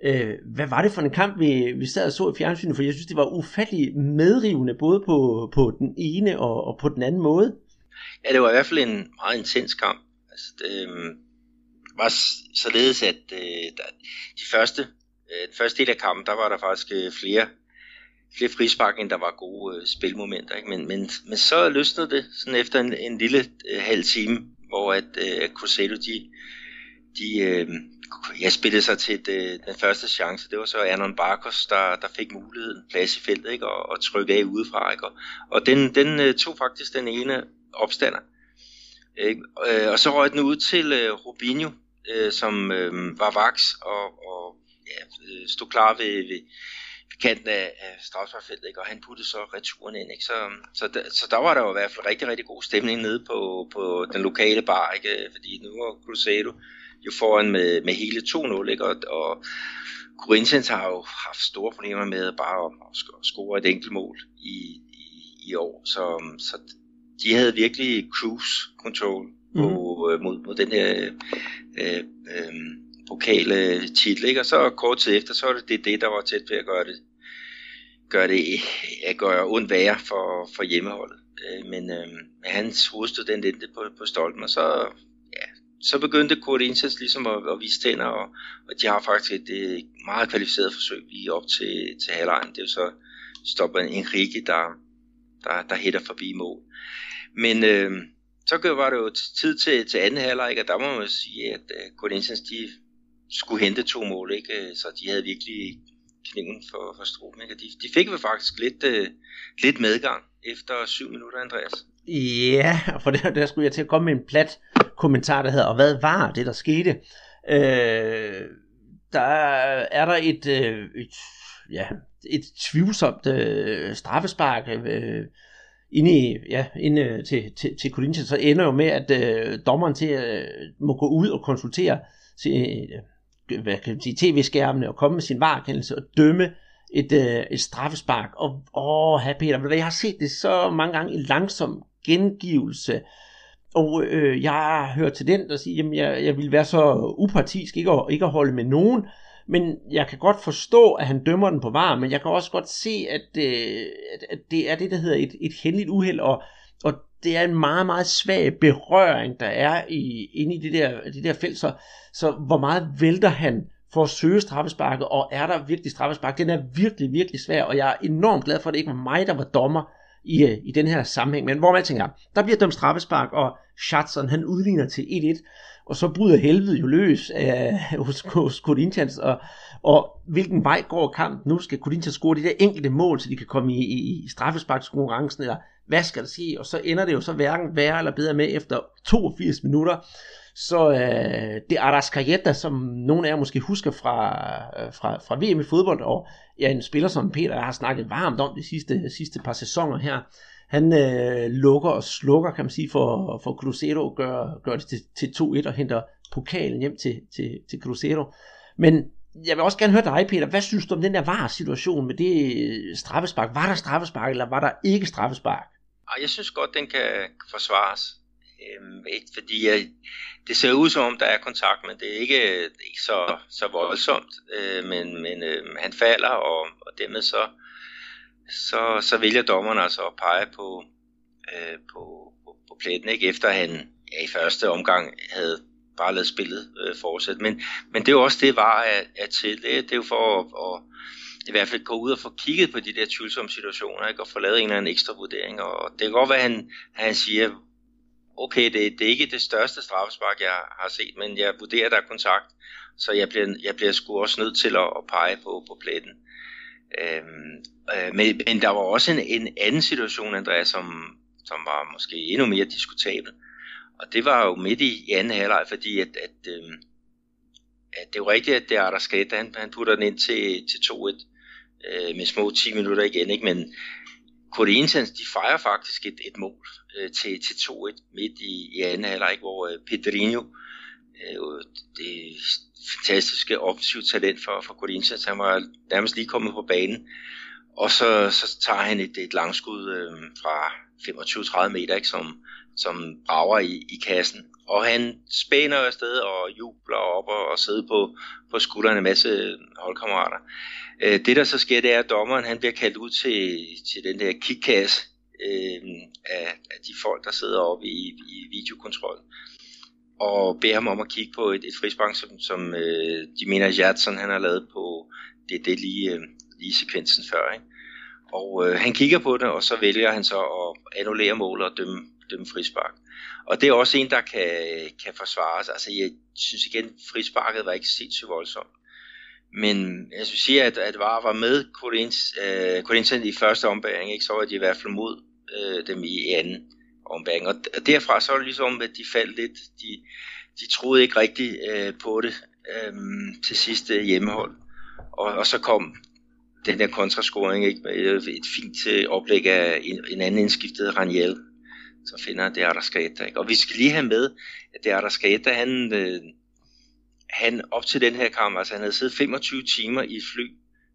øh, hvad var det for en kamp, vi, vi sad og så i fjernsynet? For jeg synes, det var ufattelig medrivende, både på, på den ene og, og på den anden måde. Ja, det var i hvert fald en meget intens kamp. Altså, det øh, Øhm, var således, at øh, der, de første, øh, den første del af kampen, der var der faktisk øh, flere, flere frispark, end der var gode øh, spilmomenter. Ikke? Men, men, men så løsnede det sådan efter en, en lille øh, halv time, hvor at øh, Cruzeiro, de, de øh, jeg spillede sig til det, øh, den første chance. Det var så Arnon Barkos, der, der fik muligheden plads i feltet ikke? Og, og trykke af udefra. Ikke? Og, og den, den øh, tog faktisk den ene opstander. Ikke? Øh, og så røg den ud til øh, Rubinho, øh, som øh, var vaks og, og ja, øh, stod klar ved, ved, ved kanten af, af strafsparfeltet, ikke? og han puttede så returen ind. Ikke? Så, så, der, så der var der jo i hvert fald rigtig, rigtig god stemning nede på, på den lokale bar, ikke? fordi nu var Cruzeiro jo foran med, med hele 2-0, ikke? Og, og Corinthians har jo haft store problemer med bare at, at score et enkelt mål i, i, i år, så, så de havde virkelig cruise control på, mod, mod den her øh, øh, pokale titel, ikke? og så kort tid efter, så var det det, det der var tæt ved at gøre det gøre det at gøre ondt værre for, for hjemmeholdet. Øh, men øh, hans hovedstød den endte på, på stolpen, og så ja, så begyndte Corinthians ligesom at, at vise tænder, og, og de har faktisk et, et meget kvalificeret forsøg lige op til, til halvlejen. Det er jo så stopper Enrique, der, der, der hætter forbi mål. Men øh, så var det jo tid til, til anden halvleg, og der må man sige, at uh, Corinthians de skulle hente to mål, ikke? Øh, så de havde virkelig kniven for, for struben. Ikke? De, de fik jo faktisk lidt, uh, lidt medgang efter syv minutter, Andreas. Ja, for der, der skulle jeg til at komme med en plat kommentar, der hedder, og hvad var det, der skete? Øh, der er der et, øh, et, ja, et tvivlsomt øh, straffespark øh, inde, i, ja, inde øh, til, til, til Corinthians, så ender jo med, at øh, dommeren til, øh, må gå ud og konsultere til, øh, hvad kan man sige, tv-skærmene og komme med sin varekendelse og dømme et, øh, et straffespark. Og åh, her Peter, jeg har set det så mange gange i langsom gengivelse og øh, jeg har hørt til den, der siger, at jeg, jeg vil være så upartisk, ikke at, ikke at holde med nogen, men jeg kan godt forstå, at han dømmer den på var, men jeg kan også godt se, at, øh, at det er det, der hedder et, et heldigt uheld, og, og det er en meget, meget svag berøring, der er i, inde i det der, det der felt, så, så hvor meget vælter han for at søge straffesparket, og er der virkelig straffespark? Den er virkelig, virkelig svær, og jeg er enormt glad for, at det ikke var mig, der var dommer, i, øh, i den her sammenhæng. Men hvor man tænker, der bliver dømt straffespark, og Schatzeren han udligner til 1-1, og så bryder helvede jo løs øh, hos, hos Corinthians, og, og hvilken vej går kampen nu? Skal Corinthians score de der enkelte mål, så de kan komme i, i, i straffesparkskonkurrencen, eller hvad skal der ske? Og så ender det jo så hverken værre eller bedre med efter 82 minutter, så øh, det Arrascaeta, som nogle af jer måske husker fra, øh, fra, fra VM i fodbold, og ja, en spiller som Peter har snakket varmt om de sidste, sidste par sæsoner her, han øh, lukker og slukker, kan man sige, for, for Cruzeiro, gør, gør det til, til 2-1 og henter pokalen hjem til, til, til Cruzeiro. Men jeg vil også gerne høre dig, Peter. Hvad synes du om den der var situation med det øh, straffespark? Var der straffespark, eller var der ikke straffespark? jeg synes godt, den kan forsvares. Øhm, ikke fordi jeg, det ser ud som om, der er kontakt, men det er ikke, øh, ikke så, så voldsomt. Øh, men men øh, han falder, og, og dermed så, så, så vælger dommeren altså at pege på, øh, på, på, på pletten, ikke? efter han ja, i første omgang havde bare lavet spillet øh, fortsætte. Men, men det er jo også det, var at, at til. Det, det er jo for at, at i hvert fald gå ud og få kigget på de der tvivlsomme situationer, ikke? og få lavet en eller anden ekstra vurdering. Og det kan godt være, at han, han siger, okay, det, det er ikke det største straffespark, jeg har set, men jeg vurderer, der er kontakt, så jeg bliver, jeg bliver sgu også nødt til at, at pege på, på pletten. Øhm, øh, men, men der var også en, en anden situation, Andreas, som, som var måske endnu mere diskutabel. Og det var jo midt i, i anden halvleg, fordi at, at, øh, at det er jo rigtigt, at det er der skete, han, han putter den ind til, til 2-1 øh, med små 10 minutter igen, ikke? men Corinthians, de fejrer faktisk et, et mål øh, til, til 2-1 midt i, i anden halvleg, hvor øh, Pedrinho, øh, det fantastiske offensivt talent for, for Corinthians, han var nærmest lige kommet på banen, og så, så tager han et, et langskud øh, fra 25-30 meter, ikke, som, som brager i, i kassen. Og han spænder afsted og jubler op og, og sidder på, på skuldrene en masse holdkammerater. Øh, det der så sker, det er, at dommeren han bliver kaldt ud til, til den der kickkasse øh, af, af de folk, der sidder oppe i, i videokontrol og beder ham om at kigge på et, et frispark, som, som øh, de mener, Jadson han har lavet på det, det lige, øh, lige sekvensen før. Ikke? Og øh, han kigger på det, og så vælger han så at annullere målet og dømme, dømme frispark. Og det er også en, der kan, kan forsvares. Altså jeg synes igen, frisparket var ikke sindssygt voldsomt. Men jeg synes sige, at, at VAR var med Corinthians øh, i første ombæring, ikke? så var de i hvert fald mod øh, dem i anden ombæring. Og derfra så var det ligesom, at de faldt lidt. De, de troede ikke rigtigt øh, på det øh, til sidste hjemmehold. Og, og så kom den der kontrascoring ikke? et fint øh, oplæg af en, en anden indskiftet Raniel, så finder det Arrascaeta. der. Ikke? Og vi skal lige have med, at det Arrascaeta, der han, øh, han op til den her kamp, altså han havde siddet 25 timer i et fly,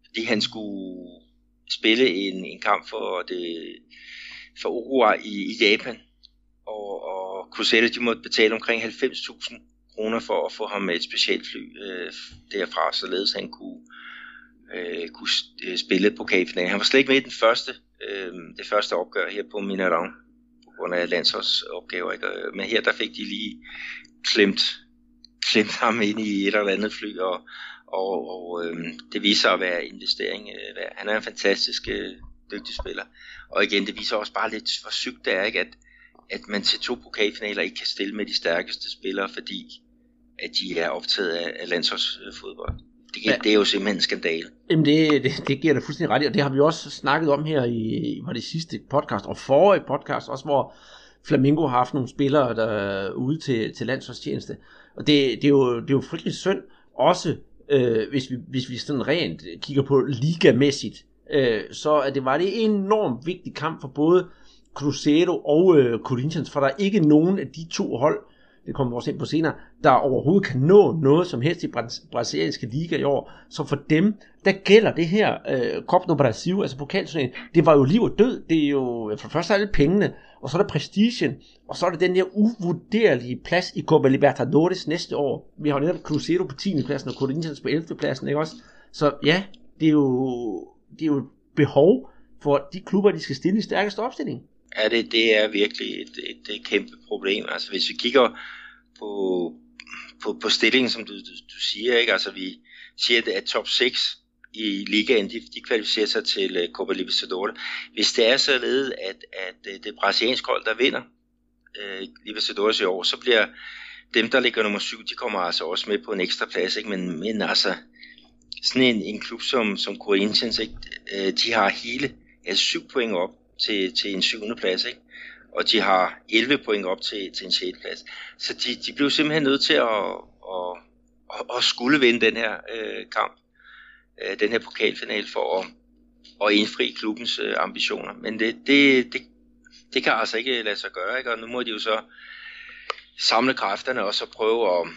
fordi han skulle spille en, en kamp for det for Uruguay i, i Japan. Og, og Cruzeiro, de måtte betale omkring 90.000 kroner for at få ham med et specielt fly øh, derfra, således han kunne, øh, kunne øh, spille pokalfinalen. Han var slet ikke med i den første, øh, det første opgør her på Mineirão, på grund af landsholdsopgaver. Ikke? Men her der fik de lige klemt klemt ham ind i et eller andet fly, og, og, og øh, det viser at være investering øh, værd. Han er en fantastisk øh, dygtig spiller. Og igen, det viser også bare lidt, hvor sygt det er, ikke? At, at man til to pokalfinaler ikke kan stille med de stærkeste spillere, fordi at de er optaget af, af landsholdsfodbold. Det, ja. det er jo simpelthen en skandale. Jamen det, det, det giver dig fuldstændig ret i, og det har vi også snakket om her i var det sidste podcast, og forrige podcast også, hvor Flamingo har haft nogle spillere, der er ude til, til landsholdstjeneste. Og det, det, er jo, det er jo frygtelig synd, også øh, hvis, vi, hvis vi sådan rent kigger på ligamæssigt, øh, så at det var det en enormt vigtig kamp for både Cruzeiro og øh, Corinthians, for der er ikke nogen af de to hold, det kommer vi også ind på senere, der overhovedet kan nå noget som helst i brasilianske liga i år. Så for dem, der gælder det her øh, Copa do Brasil, altså pokalturneringen, det var jo liv og død. Det er jo for det første alle pengene, og så er der prestigen, og så er der den der uvurderlige plads i Copa Libertadores næste år. Vi har jo netop Cruzeiro på 10. pladsen, og Corinthians på 11. pladsen, ikke også? Så ja, det er jo, det er jo behov for de klubber, de skal stille i stærkeste opstilling. Ja, det, det er virkelig et, et, et kæmpe problem. Altså hvis vi kigger på, på, på stillingen, som du, du, du siger, ikke? Altså vi siger, at top 6 i ligaen, de, de kvalificerer sig til uh, Copa Libertadores. Hvis det er således, at, at uh, det brasilianske hold, der vinder uh, Libertadores i år, så bliver dem, der ligger nummer 7, de kommer altså også med på en ekstra plads, ikke? Men, men altså, sådan en, en klub som, som Corinthians, ikke? Uh, de har hele altså syv point op til, til en syvende plads, ikke? og de har 11 point op til, til en 6. plads. Så de, de blev simpelthen nødt til at, at, at, at skulle vinde den her øh, kamp, øh, den her pokalfinal for at, at indfri klubbens øh, ambitioner. Men det, det, det, det kan altså ikke lade sig gøre, ikke? og nu må de jo så samle kræfterne og så prøve at,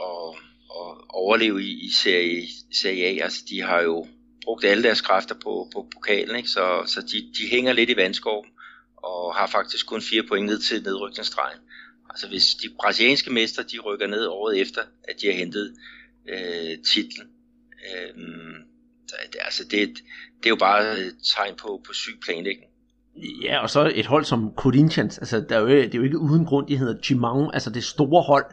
at, at overleve i, i serie, serie A. Altså, de har jo brugt alle deres kræfter på, på pokalen, ikke? så, så de, de hænger lidt i vandskoven og har faktisk kun fire point ned til nedrykningsstregen. Altså hvis de brasilianske mester, de rykker ned året efter, at de har hentet øh, titlen. Øh, det, altså det, det er jo bare et tegn på, på syg planlægning. Ja, og så et hold som Corinthians, altså der er jo, det er jo ikke uden grund, de hedder Chimang, altså det store hold,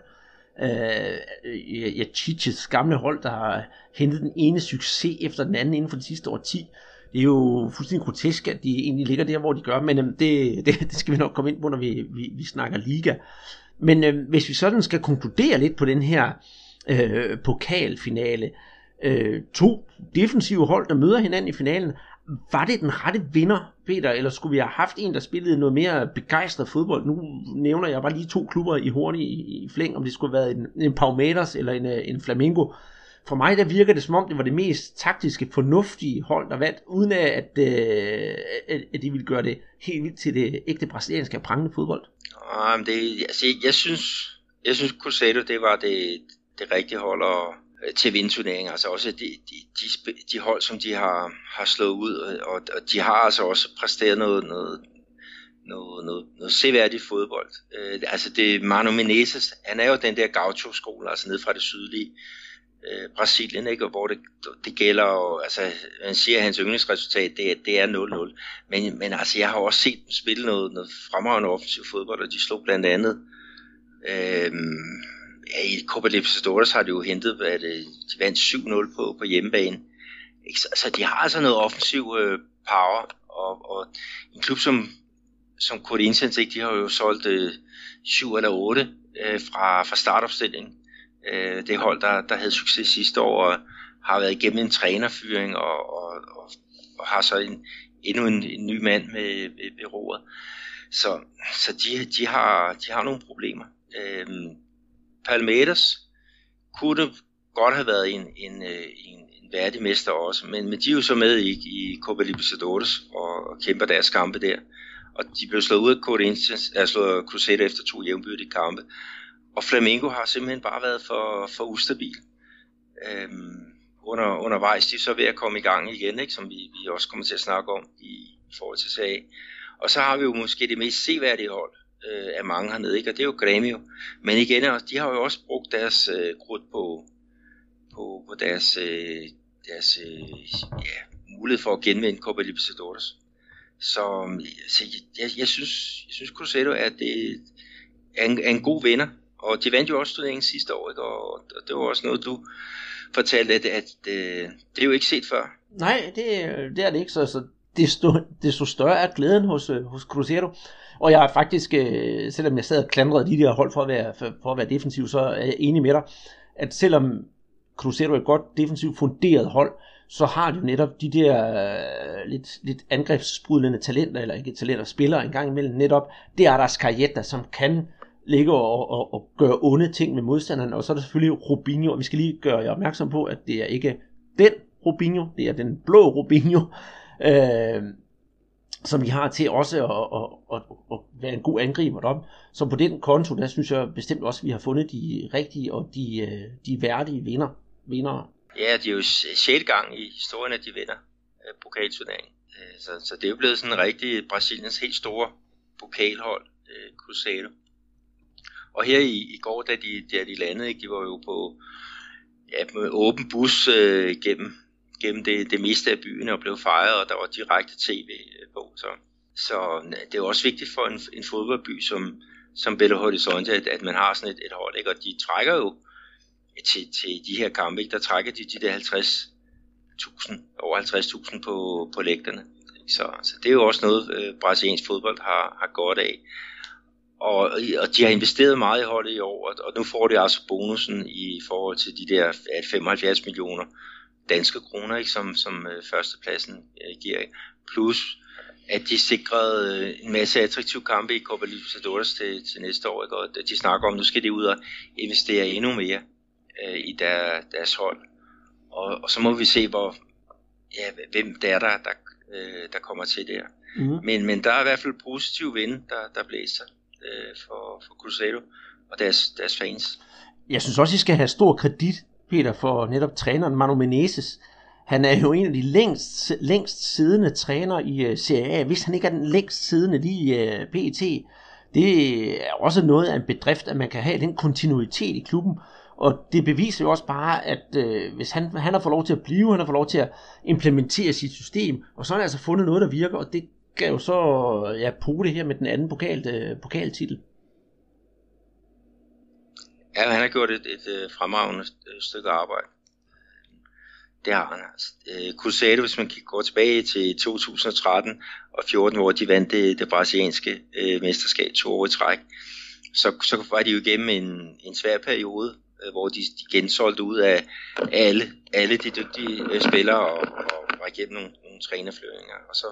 øh, ja, Chiches gamle hold, der har hentet den ene succes efter den anden inden for de sidste år 10. Det er jo fuldstændig grotesk, at de egentlig ligger der, hvor de gør, men øh, det, det, det skal vi nok komme ind på, når vi, vi, vi snakker liga. Men øh, hvis vi sådan skal konkludere lidt på den her øh, pokalfinale, øh, to defensive hold, der møder hinanden i finalen, var det den rette vinder, Peter, eller skulle vi have haft en, der spillede noget mere begejstret fodbold? Nu nævner jeg bare lige to klubber i hurtigt i, i flæng, om det skulle have været en, en Palmeiras eller en, en Flamingo. For mig der virker det som om, det var det mest taktiske, fornuftige hold, der vandt, uden at, øh, at, at de ville gøre det helt vildt til det ægte brasilianske prangende fodbold. Ah, Jamen det, altså, jeg synes, jeg synes Cruzeiro, det var det, det rigtige hold og Øh, til vindturneringer. Altså også de, de, de, de hold, som de har, har slået ud, og, og de har altså også præsteret noget, noget, noget, noget, noget seværdigt fodbold. Øh, altså det Manu Menezes, han er jo den der gaucho-skole, altså ned fra det sydlige øh, Brasilien, ikke? Og hvor det, det gælder, og, altså man siger, at hans yndlingsresultat, det, det er 0-0. Men, men altså jeg har også set dem spille noget, noget fremragende offensiv fodbold, og de slog blandt andet øh, ja, i Copa Libertadores har de jo hentet, at de vandt 7-0 på, på hjemmebane. Ikke? Så, så de har altså noget offensiv øh, power, og, og en klub som, som Corinthians, ikke, de har jo solgt øh, 7 eller 8 øh, fra, fra startopstillingen. Øh, det hold, der, der havde succes sidste år, og har været igennem en trænerfyring, og, og, og, og har så en, endnu en, en ny mand med, med, med roret. Så, så de, de, har, de har nogle problemer. Øh, Palmeiras kunne godt have været en, en, øh, en, en værdig mester også, men, men de er jo så med i, i Copa Libertadores og, og kæmper deres kampe der. Og de blev slået ud af Corinthians, altså slået Cruzeiro efter to jævnbyrdige kampe. Og Flamengo har simpelthen bare været for, for ustabil. Øhm, under, undervejs, de er så ved at komme i gang igen, ikke, som vi, vi også kommer til at snakke om i, i forhold til sag. Og så har vi jo måske det mest seværdige hold, øh, af mange hernede, ikke? og det er jo Grêmio. Men igen, de har jo også brugt deres øh, krudt på, på, på deres, øh, deres øh, ja, mulighed for at genvinde Copa Libertadores. Så, så jeg, jeg, synes, jeg synes Cruzeiro er, det, er, en, er en god vinder, og de vandt jo også turneringen sidste år, ikke? Og, og det var også noget, du fortalte, at, at, at øh, det er jo ikke set før. Nej, det, det er det ikke, så, så desto, desto større er glæden hos, øh, hos Cruzeiro. Og jeg er faktisk, øh, selvom jeg sad og klandrede de der hold for at være, for, for at være defensiv, så er jeg enig med dig, at selvom Cruzeiro er et godt defensivt funderet hold, så har de jo netop de der øh, lidt, lidt angrebssprudlende talenter, eller ikke talenter, spillere engang imellem netop. Det er deres Skajetta, som kan ligge og, og, og gøre onde ting med modstanderen, og så er der selvfølgelig Rubinho, og vi skal lige gøre jer opmærksom på, at det er ikke den Rubinho, det er den blå Rubinho, øh, som vi har til også at, at, at, at være en god angriber derom. Så på den konto, der synes jeg bestemt også, at vi har fundet de rigtige og de, øh, de værdige vinder, vindere. Ja, det er jo 6. gang i historien, at de vinder øh, pokalturneringen. Øh, så, så det er jo blevet sådan en rigtig Brasiliens helt store pokalhold, øh, Cruzeiro. Og her i, i går, da de, da de landede, ikke, de var jo på ja, med åben bus øh, gennem gennem det, det meste af byen og blev fejret, og der var direkte tv på. Så, så det er også vigtigt for en, en fodboldby som, som Belo Horizonte, at, at man har sådan et, et hold, ikke? og de trækker jo til, til de her kampe, ikke? der trækker de de der 50.000, over 50.000 på, på lægterne. Så, så det er jo også noget, øh, brasiliansk fodbold har, har godt af. Og, og de har investeret meget i holdet i år, og, og nu får de altså bonusen i forhold til de der 75 millioner danske kroner, ikke, som, som øh, førstepladsen øh, giver. Plus at de sikrede øh, en masse attraktive kampe i Copa Libertadores til, til næste år. Ikke? Og de snakker om, nu skal de ud og investere endnu mere øh, i der, deres hold. Og, og så må vi se, hvor, ja, hvem det er, der, der, øh, der kommer til der. Mm. Men, men der er i hvert fald positiv vind, der, der blæser øh, for, for Cruzeiro og deres, deres fans. Jeg synes også, I skal have stor kredit Peter, for netop træneren Manu Menezes. Han er jo en af de længst, længst siddende træner i uh, Serie A, hvis han ikke er den længst siddende lige øh, i uh, PET. Det er også noget af en bedrift, at man kan have den kontinuitet i klubben, og det beviser jo også bare, at øh, hvis han, han har fået lov til at blive, han har fået lov til at implementere sit system, og så har han altså fundet noget, der virker, og det gav jo så ja, på det her med den anden pokal, øh, pokaltitel. Ja, han har gjort et, et, et fremragende øh, stykke arbejde. Det har han altså. Øh, Cruzeiro, hvis man går tilbage til 2013 og 14, hvor de vandt det, det brasilianske øh, mesterskab to år i træk, så, så var de jo igennem en, en svær periode, øh, hvor de, de gensolgte ud af alle, alle de dygtige øh, spillere og, og var igennem nogle, nogle trænerflyvninger. Og så,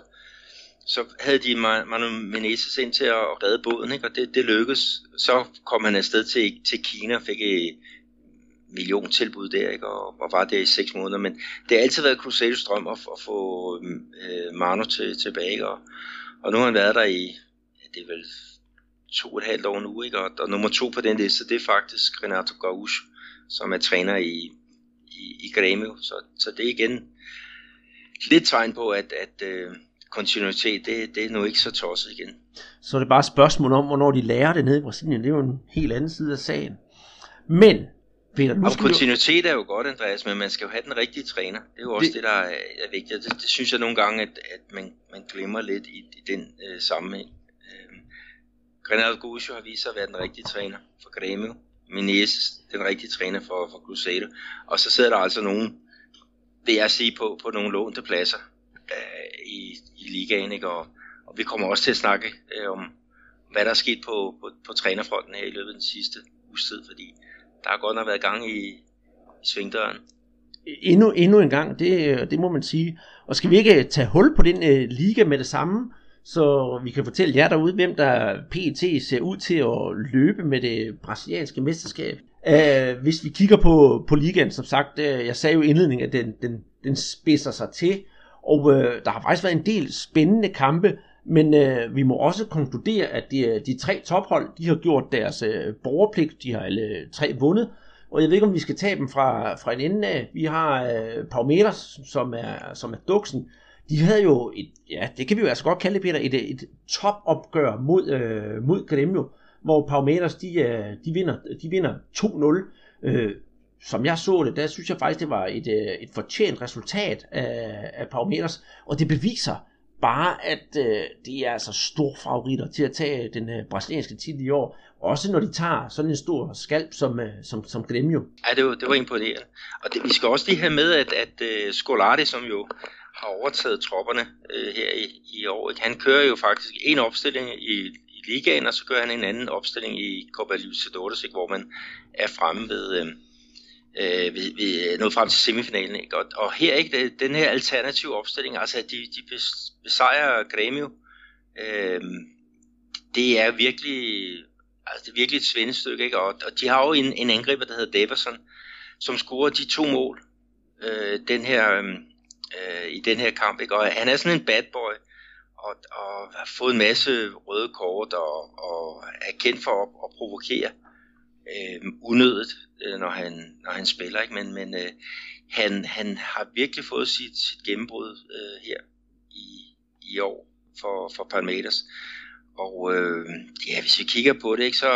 så havde de Manu Menezes ind til at redde båden, ikke? og det, det lykkedes. Så kom han afsted til, til Kina og fik et million tilbud der, ikke? Og, og var der i seks måneder. Men det har altid været Crusaders drøm at, at få øh, Manu til, tilbage, og, og nu har han været der i, ja, det er vel to og et halvt år nu, ikke? Og, og nummer to på den liste, det er faktisk Renato Gaucho, som er træner i, i, i Grêmio. Så, så det er igen lidt tegn på, at, at øh, kontinuitet, det, det er nu ikke så tosset igen. Så er det bare et spørgsmål om, hvornår de lærer det nede i Brasilien. Det er jo en helt anden side af sagen. Men, Peter, nu skal kontinuitet er jo godt, Andreas, men man skal jo have den rigtige træner. Det er jo også det, det der er, er vigtigt. Det, det synes jeg nogle gange, at, at man, man glemmer lidt i, i den øh, sammenhæng. Renato Guscio har vist sig at være den rigtige træner for Grêmio. Menezes, den rigtige træner for, for Cruzeiro. Og så sidder der altså nogen, vil jeg sige, på, på nogle lånte pladser øh, i, i ligaen. Ikke? Og, og vi kommer også til at snakke øh, om, hvad der er sket på, på, på trænerfronten her i løbet af den sidste uges tid, fordi der har godt nok været gang i, i svingdøren. Endnu, endnu en gang, det, det må man sige. Og skal vi ikke øh, tage hul på den øh, liga med det samme? så vi kan fortælle jer derude, hvem der PET ser ud til at løbe med det brasilianske mesterskab. Uh, hvis vi kigger på, på ligaen, som sagt, uh, jeg sagde jo i indledningen, at den, den, den spidser sig til, og øh, der har faktisk været en del spændende kampe, men øh, vi må også konkludere, at de, de tre tophold, de har gjort deres øh, borgerpligt, de har alle tre vundet, og jeg ved ikke, om vi skal tage dem fra, fra en ende af. Vi har øh, Palmeiras, som er, som er duksen, de havde jo et, ja, det kan vi jo altså godt kalde Peter, et, et topopgør mod, øh, mod Gremio, hvor Palmeiras, de, øh, de vinder, de vinder 2-0. Øh, som jeg så det, der synes jeg faktisk, det var et, øh, et fortjent resultat af, af Palmeiras, og det beviser bare, at øh, de er altså store favoritter til at tage den øh, brasilianske titel i år, også når de tager sådan en stor skalp som, øh, som, som Gremio. Ja, det var, det var imponerende. Og det, vi skal også lige have med, at, at uh, Scolari, som jo har overtaget tropperne øh, her i, i år. Ikke? Han kører jo faktisk en opstilling i, i ligaen, og så kører han en anden opstilling i Copa Libertadores, hvor man er fremme ved, øh, øh vi, vi nåede frem til semifinalen. Ikke? Og, og her ikke den her alternative opstilling, altså at de, de besejrer Grêmio, øh, det er virkelig altså det er virkelig et svendestykke, ikke? Og, og de har jo en, en angriber, der hedder Davison, som scorer de to mål. Øh, den her øh, i den her kamp. Ikke? Og han er sådan en bad boy, og, og har fået en masse røde kort, og, og er kendt for at, at provokere øh, unødigt, øh, når, han, når han spiller. Ikke? Men, men øh, han, han har virkelig fået sit, sit gennembrud øh, her i, i år for, for Palmeiras. Og øh, ja, hvis vi kigger på det, ikke, så,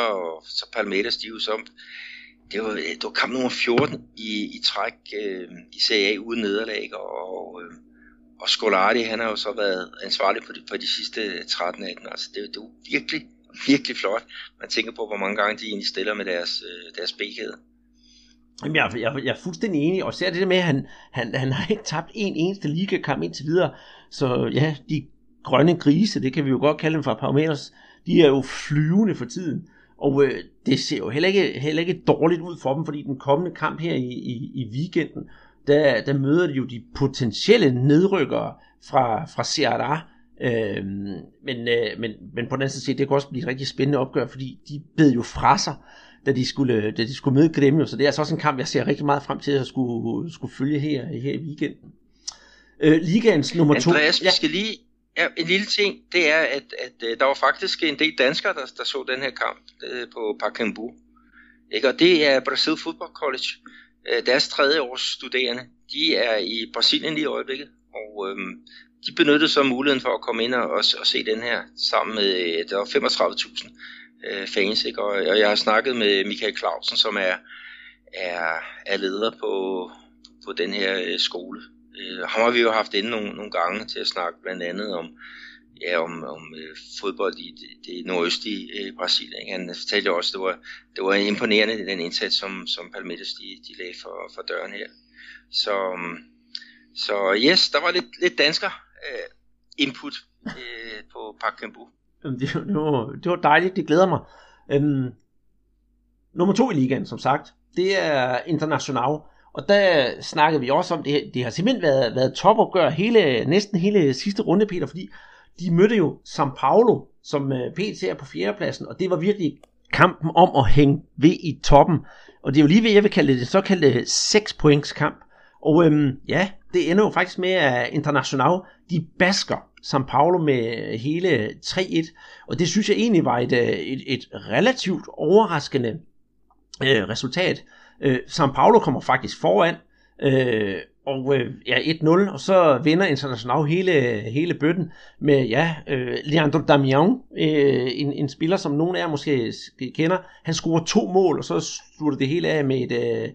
så Palmeiras, de er jo som det var, øh, det var kamp nummer 14 i, i træk øh, i Serie A uden nederlag, og, øh, og Scolari, han har jo så været ansvarlig for de, for de sidste 13-18, altså det, det var virkelig, virkelig flot. Man tænker på, hvor mange gange de egentlig stiller med deres, øh, deres bækkæde. Jamen, jeg, jeg, jeg er fuldstændig enig, og ser det med, at han, han, han har ikke tabt en eneste ligakamp indtil videre, så ja, de grønne grise, det kan vi jo godt kalde dem fra Parmeters, de er jo flyvende for tiden. Og øh, det ser jo heller ikke, heller ikke dårligt ud for dem, fordi den kommende kamp her i, i, i weekenden, der, der møder de jo de potentielle nedrykkere fra, fra Ceará. Øh, men, øh, men, men på den anden side, det kan også blive et rigtig spændende opgør, fordi de bed jo fra sig, da de skulle, da de skulle møde Gremio. Så det er altså også en kamp, jeg ser rigtig meget frem til at skulle, skulle følge her, her i weekenden. Øh, Ligaens nummer to. Andreas, vi skal lige Ja, en lille ting, det er, at, at, at der var faktisk en del danskere, der, der så den her kamp øh, på Pacaembu. Ikke? Og det er Brazil Football College, øh, deres tredje års studerende. de er i Brasilien lige i øjeblikket, og øh, de benyttede så muligheden for at komme ind og, og, og se den her sammen med, øh, der var 35.000 øh, fans, ikke? Og, og jeg har snakket med Michael Clausen, som er, er, er leder på, på den her øh, skole. Øh, ham har vi jo haft inde nogle, nogle gange til at snakke blandt andet om, ja, om, om øh, fodbold i det, det nordøstlige øh, Brasilien. Ikke? Han fortalte også, at det var, det var imponerende, den indsats, som, som Palmeiras de, de lagde for, for døren her. Så, så yes, der var lidt, lidt dansker øh, input øh, på Park Cambu. Det, det, var, det var dejligt, det glæder mig. Øhm, nummer to i ligaen, som sagt, det er International. Og der snakkede vi også om, det, det har simpelthen været, været topopgør hele, næsten hele sidste runde, Peter, fordi de mødte jo São Paulo, som øh, PT er på fjerdepladsen, og det var virkelig kampen om at hænge ved i toppen. Og det er jo lige ved, jeg vil kalde det den såkaldte 6 points kamp. Og øhm, ja, det ender jo faktisk med, at International, de basker São Paulo med hele 3-1. Og det synes jeg egentlig var et, øh, et, et relativt overraskende øh, resultat. Øh, São Paulo kommer faktisk foran, øh, og øh, ja, 1-0, og så vinder International hele, hele bøtten med, ja, øh, Leandro Damian, øh, en, en spiller, som nogen af jer måske kender. Han scorer to mål, og så slutter det hele af med et, øh,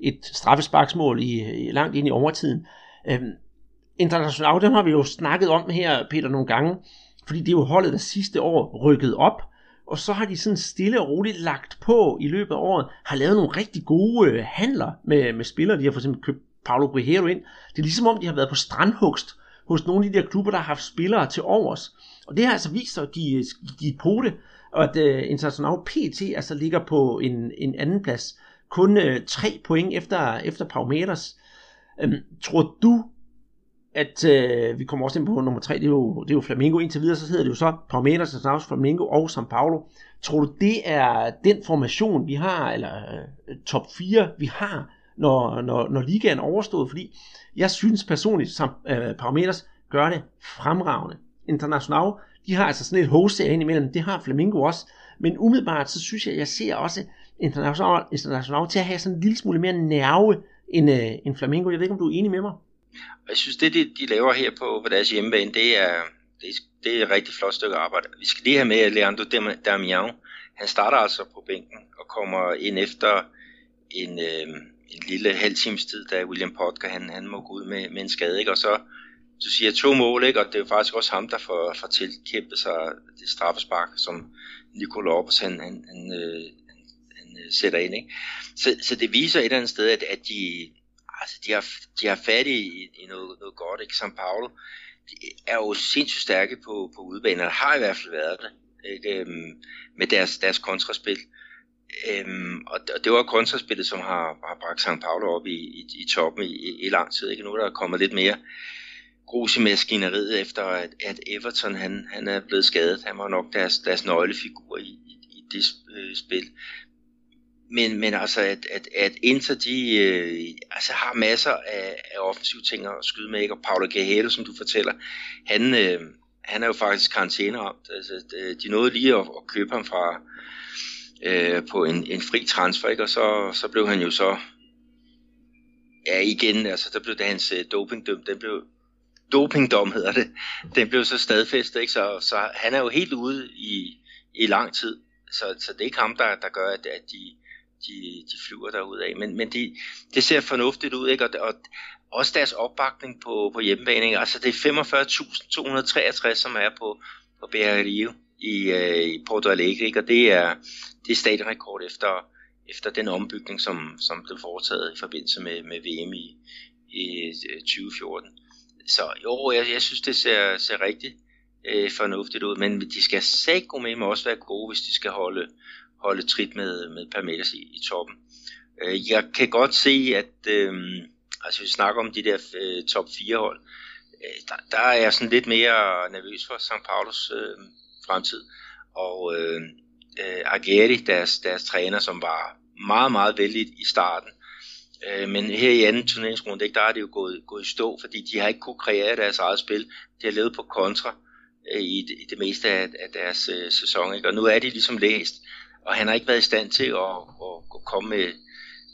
et straffesparksmål i, i, langt ind i overtiden. Øh, International, dem har vi jo snakket om her, Peter, nogle gange, fordi det er jo holdet, der sidste år rykkede op, og så har de sådan stille og roligt lagt på i løbet af året, har lavet nogle rigtig gode øh, handler med, med spillere. De har for eksempel købt Paulo Guerrero ind. Det er ligesom om, de har været på strandhugst hos nogle af de der klubber, der har haft spillere til overs. Og det har altså vist sig at give, give på det, og at uh, International PT altså ligger på en, en anden plads. Kun uh, tre point efter, efter Palmeiras. Um, tror du, at uh, vi kommer også ind på nummer tre, det er jo, det er jo Flamengo indtil videre, så hedder det jo så Palmeiras, International, Flamengo og São Paulo. Tror du, det er den formation, vi har, eller uh, top 4, vi har når, når, når ligaen er overstået, fordi jeg synes personligt, som øh, Parameters gør det fremragende. International, de har altså sådan et host ind imellem, det har Flamingo også, men umiddelbart så synes jeg, jeg ser også International, International til at have sådan en lille smule mere nerve end, øh, end Flamingo. Jeg ved ikke, om du er enig med mig? Jeg synes, det de, de laver her på, på deres hjemmebane, det er, det, det er et rigtig flot stykke arbejde. Vi skal lige have med, at Leandro Damian, han starter altså på bænken og kommer ind efter en, øh, en lille halv times tid, da William Potker han, han må gå ud med, med en skade, ikke? og så du siger to mål, ikke? og det er jo faktisk også ham, der får, får tilkæmpet sig det straffespark, som Nicola Oppes han, han, han, øh, han, han sætter ind. Ikke? Så, så det viser et eller andet sted, at, at de, altså de, har, de har fat i, i noget, noget godt. Ikke? São Paulo de er jo sindssygt stærke på, på udbanen, eller har i hvert fald været det, ikke? Øhm, med deres, deres kontraspil. Øhm, og, og det var kontraspillet, som har, har bragt St. Paulo op i, i, i toppen i, i, i lang tid. Ikke? Nu er der kommet lidt mere grus i maskineriet efter, at, at Everton han, han er blevet skadet. Han var nok deres, deres nøglefigur i, i, i det øh, spil. Men, men altså, at, at, at Inter, de øh, altså har masser af, af offensive ting at skyde med, ikke? og Paulo Guerrero, som du fortæller, han, øh, han er jo faktisk karantæneramt. Altså, de nåede lige at, at købe ham fra, øh, på en, en fri transfer, ikke? og så, så blev han jo så, ja igen, altså der blev det hans øh, dopingdøm, den blev, dopingdom hedder det, den blev så stadfæstet, ikke? Så, så han er jo helt ude i, i lang tid, så, så det er ikke ham, der, der gør, at, at de, de, de flyver derud af, men, men de, det ser fornuftigt ud, ikke? Og, og også deres opbakning på, på hjemmebane, ikke? altså det er 45.263, som er på, på BR Rio i, øh, i Porto Alegre, ikke? og det er, det er stadionrekord efter, efter den ombygning, som, som blev foretaget i forbindelse med, med VM i, i øh, 2014. Så jo, jeg, jeg synes, det ser, ser rigtig øh, fornuftigt ud, men de skal gå med også være gode, hvis de skal holde, holde trit med, med Palmeiras i, i toppen. Øh, jeg kan godt se, at øh, altså vi snakker om de der øh, top 4 hold, øh, der, der er jeg sådan lidt mere nervøs for St. Paulos øh, fremtid. Og øh, øh, Aguirre, deres, deres træner, som var meget, meget vældig i starten. Øh, men her i anden turneringsrunde, ikke, der er det jo gået, gået i stå, fordi de har ikke kunne kreere deres eget spil. De har levet på kontra øh, i, det, i det meste af, af deres øh, sæson. Ikke? Og nu er de ligesom læst, og han har ikke været i stand til at, at, at komme med,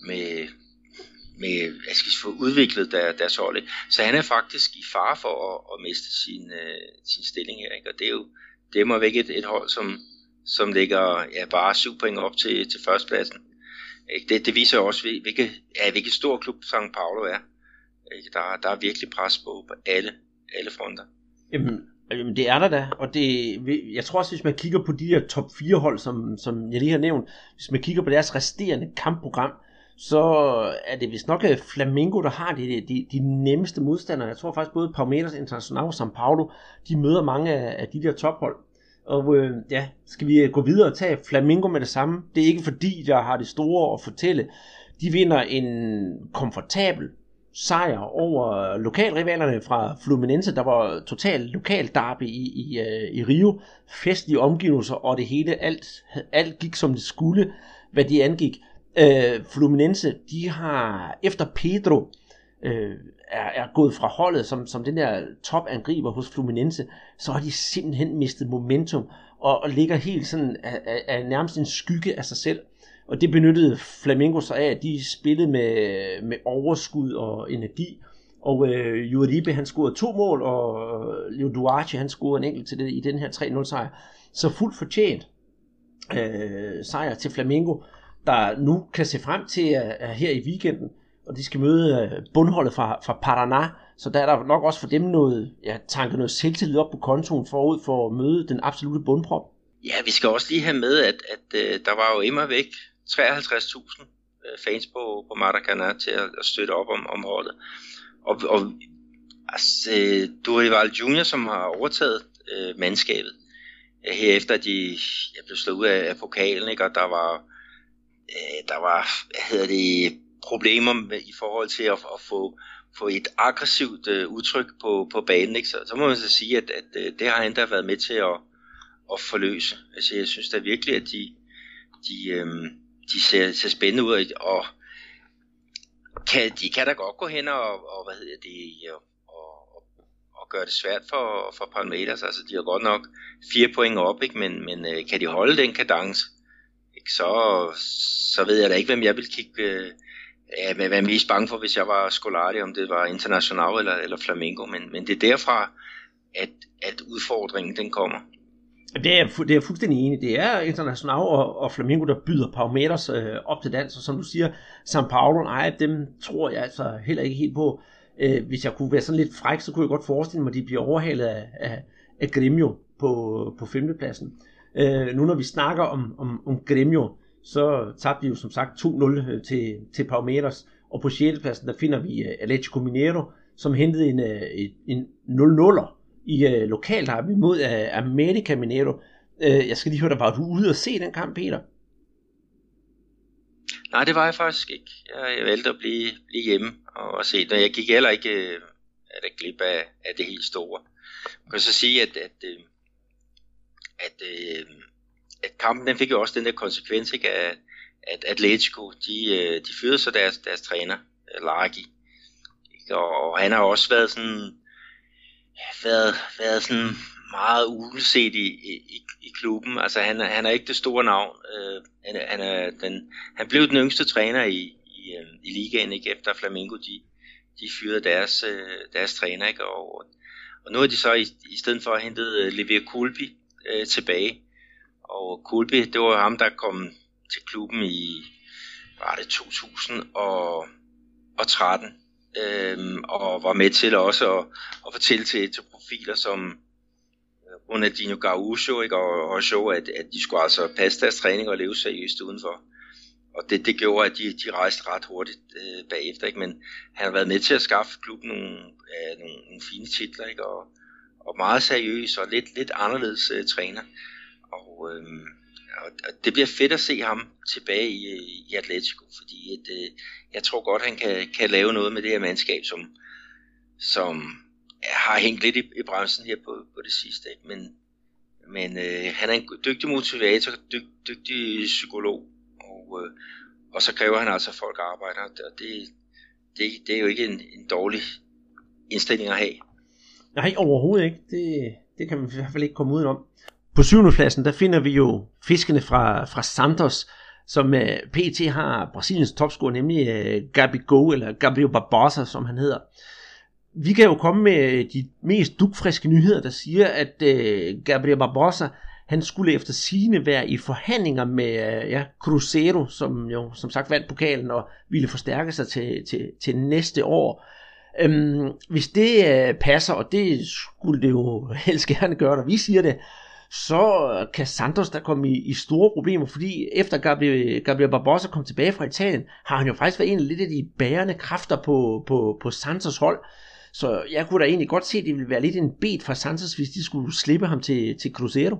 med, med at skal få udviklet der, deres hold. Så han er faktisk i fare for at, at miste sin, uh, sin stilling her. Ikke? Og det er jo det må væk et, et hold, som, som ligger ja, bare syv point op til, til førstepladsen. Det, det viser også, hvilke, ja, hvilke stor klub St. Paulo er. Der, der er virkelig pres på, på alle, alle fronter. Jamen, jamen, det er der da, og det, jeg tror også, hvis man kigger på de her top 4 hold, som, som jeg lige har nævnt, hvis man kigger på deres resterende kampprogram, så er det vist nok øh, Flamengo, Flamingo, der har de, de, de nemmeste modstandere. Jeg tror faktisk både Palmeiras International og São Paulo, de møder mange af, af de der tophold. Og øh, ja, skal vi øh, gå videre og tage Flamingo med det samme? Det er ikke fordi, jeg har det store at fortælle. De vinder en komfortabel sejr over lokalrivalerne fra Fluminense. Der var totalt lokal derby i, i, øh, i Rio. Festlige omgivelser, og det hele, alt, alt gik som det skulle, hvad de angik. Øh, Fluminense, de har efter Pedro øh, er, er gået fra holdet som, som den der topangriber hos Fluminense, så har de simpelthen mistet momentum og, og ligger helt sådan af, af, af nærmest en skygge af sig selv. Og det benyttede Flamengo sig af, at de spillede med, med overskud og energi. Og øh, Juribe, han scorede to mål, og øh, Leo Duarte han scorede en enkelt til det i den her 3-0 sejr. Så fuldt fortjent øh, sejr til Flamengo, der nu kan se frem til at, at her i weekenden og de skal møde øh, bundholdet fra, fra Paraná, så der er der nok også for dem noget, ja, tanket noget selvtillid op på kontoen forud for at møde den absolute bundprop. Ja, vi skal også lige have med, at, at uh, der var jo immer væk 53.000 øh, fans på, på Maracanã til at, at støtte op om, om holdet. Og, og altså, Durival Junior, som har overtaget uh, mandskabet, herefter de jeg blev slået ud af, af pokalen, ikke? og der var, uh, der var, hvad hedder det, problemer med, i forhold til at, at få, få et aggressivt øh, udtryk på, på banen. Ikke? Så, så må man så sige, at, at øh, det har han da været med til at, at forløse. Altså, jeg synes da virkelig, at de, de, øh, de ser, ser spændende ud, og kan, de kan da godt gå hen og, og hvad hedder det, og, og, og gøre det svært for, for Palmeiras. Altså, de har godt nok fire point op, ikke? men, men øh, kan de holde den kadence, ikke? Så, så ved jeg da ikke, hvem jeg vil kigge, øh, ja, hvad jeg er mest bange for, hvis jeg var Scolari, om det var International eller, eller Flamengo, men, men det er derfra, at, at udfordringen den kommer. Det er, det er fuldstændig enig. Det er International og, og Flamengo, der byder Palmeiras øh, op til dans, og som du siger, São Paulo, nej, dem tror jeg altså heller ikke helt på. Øh, hvis jeg kunne være sådan lidt fræk, så kunne jeg godt forestille mig, at de bliver overhalet af, af, af Gremio på, på femtepladsen. Øh, nu når vi snakker om, om, om Gremio, så tabte de jo som sagt 2-0 øh, til, til Palmeiras, og på 6. pladsen der finder vi uh, Atletico Mineiro, som hentede en, uh, en 0-0'er i uh, lokalderby mod uh, America Mineiro. Uh, jeg skal lige høre dig, var du ude og se den kamp, Peter? Nej, det var jeg faktisk ikke. Jeg valgte at blive, blive hjemme og se det. Jeg gik heller ikke uh, at glip af, af det helt store. Man kan så sige, at, at, at, øh, at kampen den fik jo også den der konsekvens, ikke, at, at Atletico, de, øh, de fyrede så deres, deres træner, øh, Largi. Og, og han har også været sådan, været, været sådan meget uleset i, i, i klubben. Altså han, han er ikke det store navn. Øh, han, han, er den, han blev den yngste træner i, i, øh, i ligaen, ikke efter Flamengo, de, de fyrede deres, øh, deres træner. Ikke? Og, og nu har de så i, i stedet for hentet uh, Kulbi, øh, tilbage. Og Kulby, det var ham, der kom til klubben i, var det 2013, øhm, og var med til også at, at fortælle til, til profiler som øh, Ronaldinho Gaúcho, ikke? Og, og show, at, at de skulle altså passe deres træning og leve seriøst udenfor. Og det, det gjorde, at de, de rejste ret hurtigt øh, bagefter. Ikke? Men han har været med til at skaffe klubben nogle, øh, nogle, nogle fine titler, ikke? Og, og meget seriøs og lidt, lidt anderledes øh, træner. Og, øh, og det bliver fedt at se ham tilbage i, øh, i Atletico, fordi at, øh, jeg tror godt, han kan, kan lave noget med det her mandskab, som, som har hængt lidt i, i bremsen her på, på det sidste. Ikke? Men, men øh, han er en dygtig motivator, dyg, dygtig psykolog, og, øh, og så kræver han altså, at folk arbejder, og det, det, det er jo ikke en, en dårlig indstilling at have. Nej, overhovedet ikke. Det, det kan man i hvert fald ikke komme udenom. På syvende pladsen, der finder vi jo fiskene fra, fra Santos, som øh, PT har Brasiliens topscorer, nemlig øh, Gabigol, eller Gabriel Barbosa, som han hedder. Vi kan jo komme med øh, de mest dugfriske nyheder, der siger, at øh, Gabriel Barbosa, han skulle efter sine være i forhandlinger med øh, ja, Cruzeiro, som jo som sagt vandt pokalen og ville forstærke sig til, til, til næste år. Øhm, hvis det øh, passer, og det skulle det jo helst gerne gøre, når vi siger det, så kan Santos der komme i, i store problemer, fordi efter Gabriel, Gabriel Barbosa kom tilbage fra Italien, har han jo faktisk været en af lidt af de bærende kræfter på, på, på Santos hold. Så jeg kunne da egentlig godt se, at det ville være lidt en bed for Santos, hvis de skulle slippe ham til, til Cruzeiro.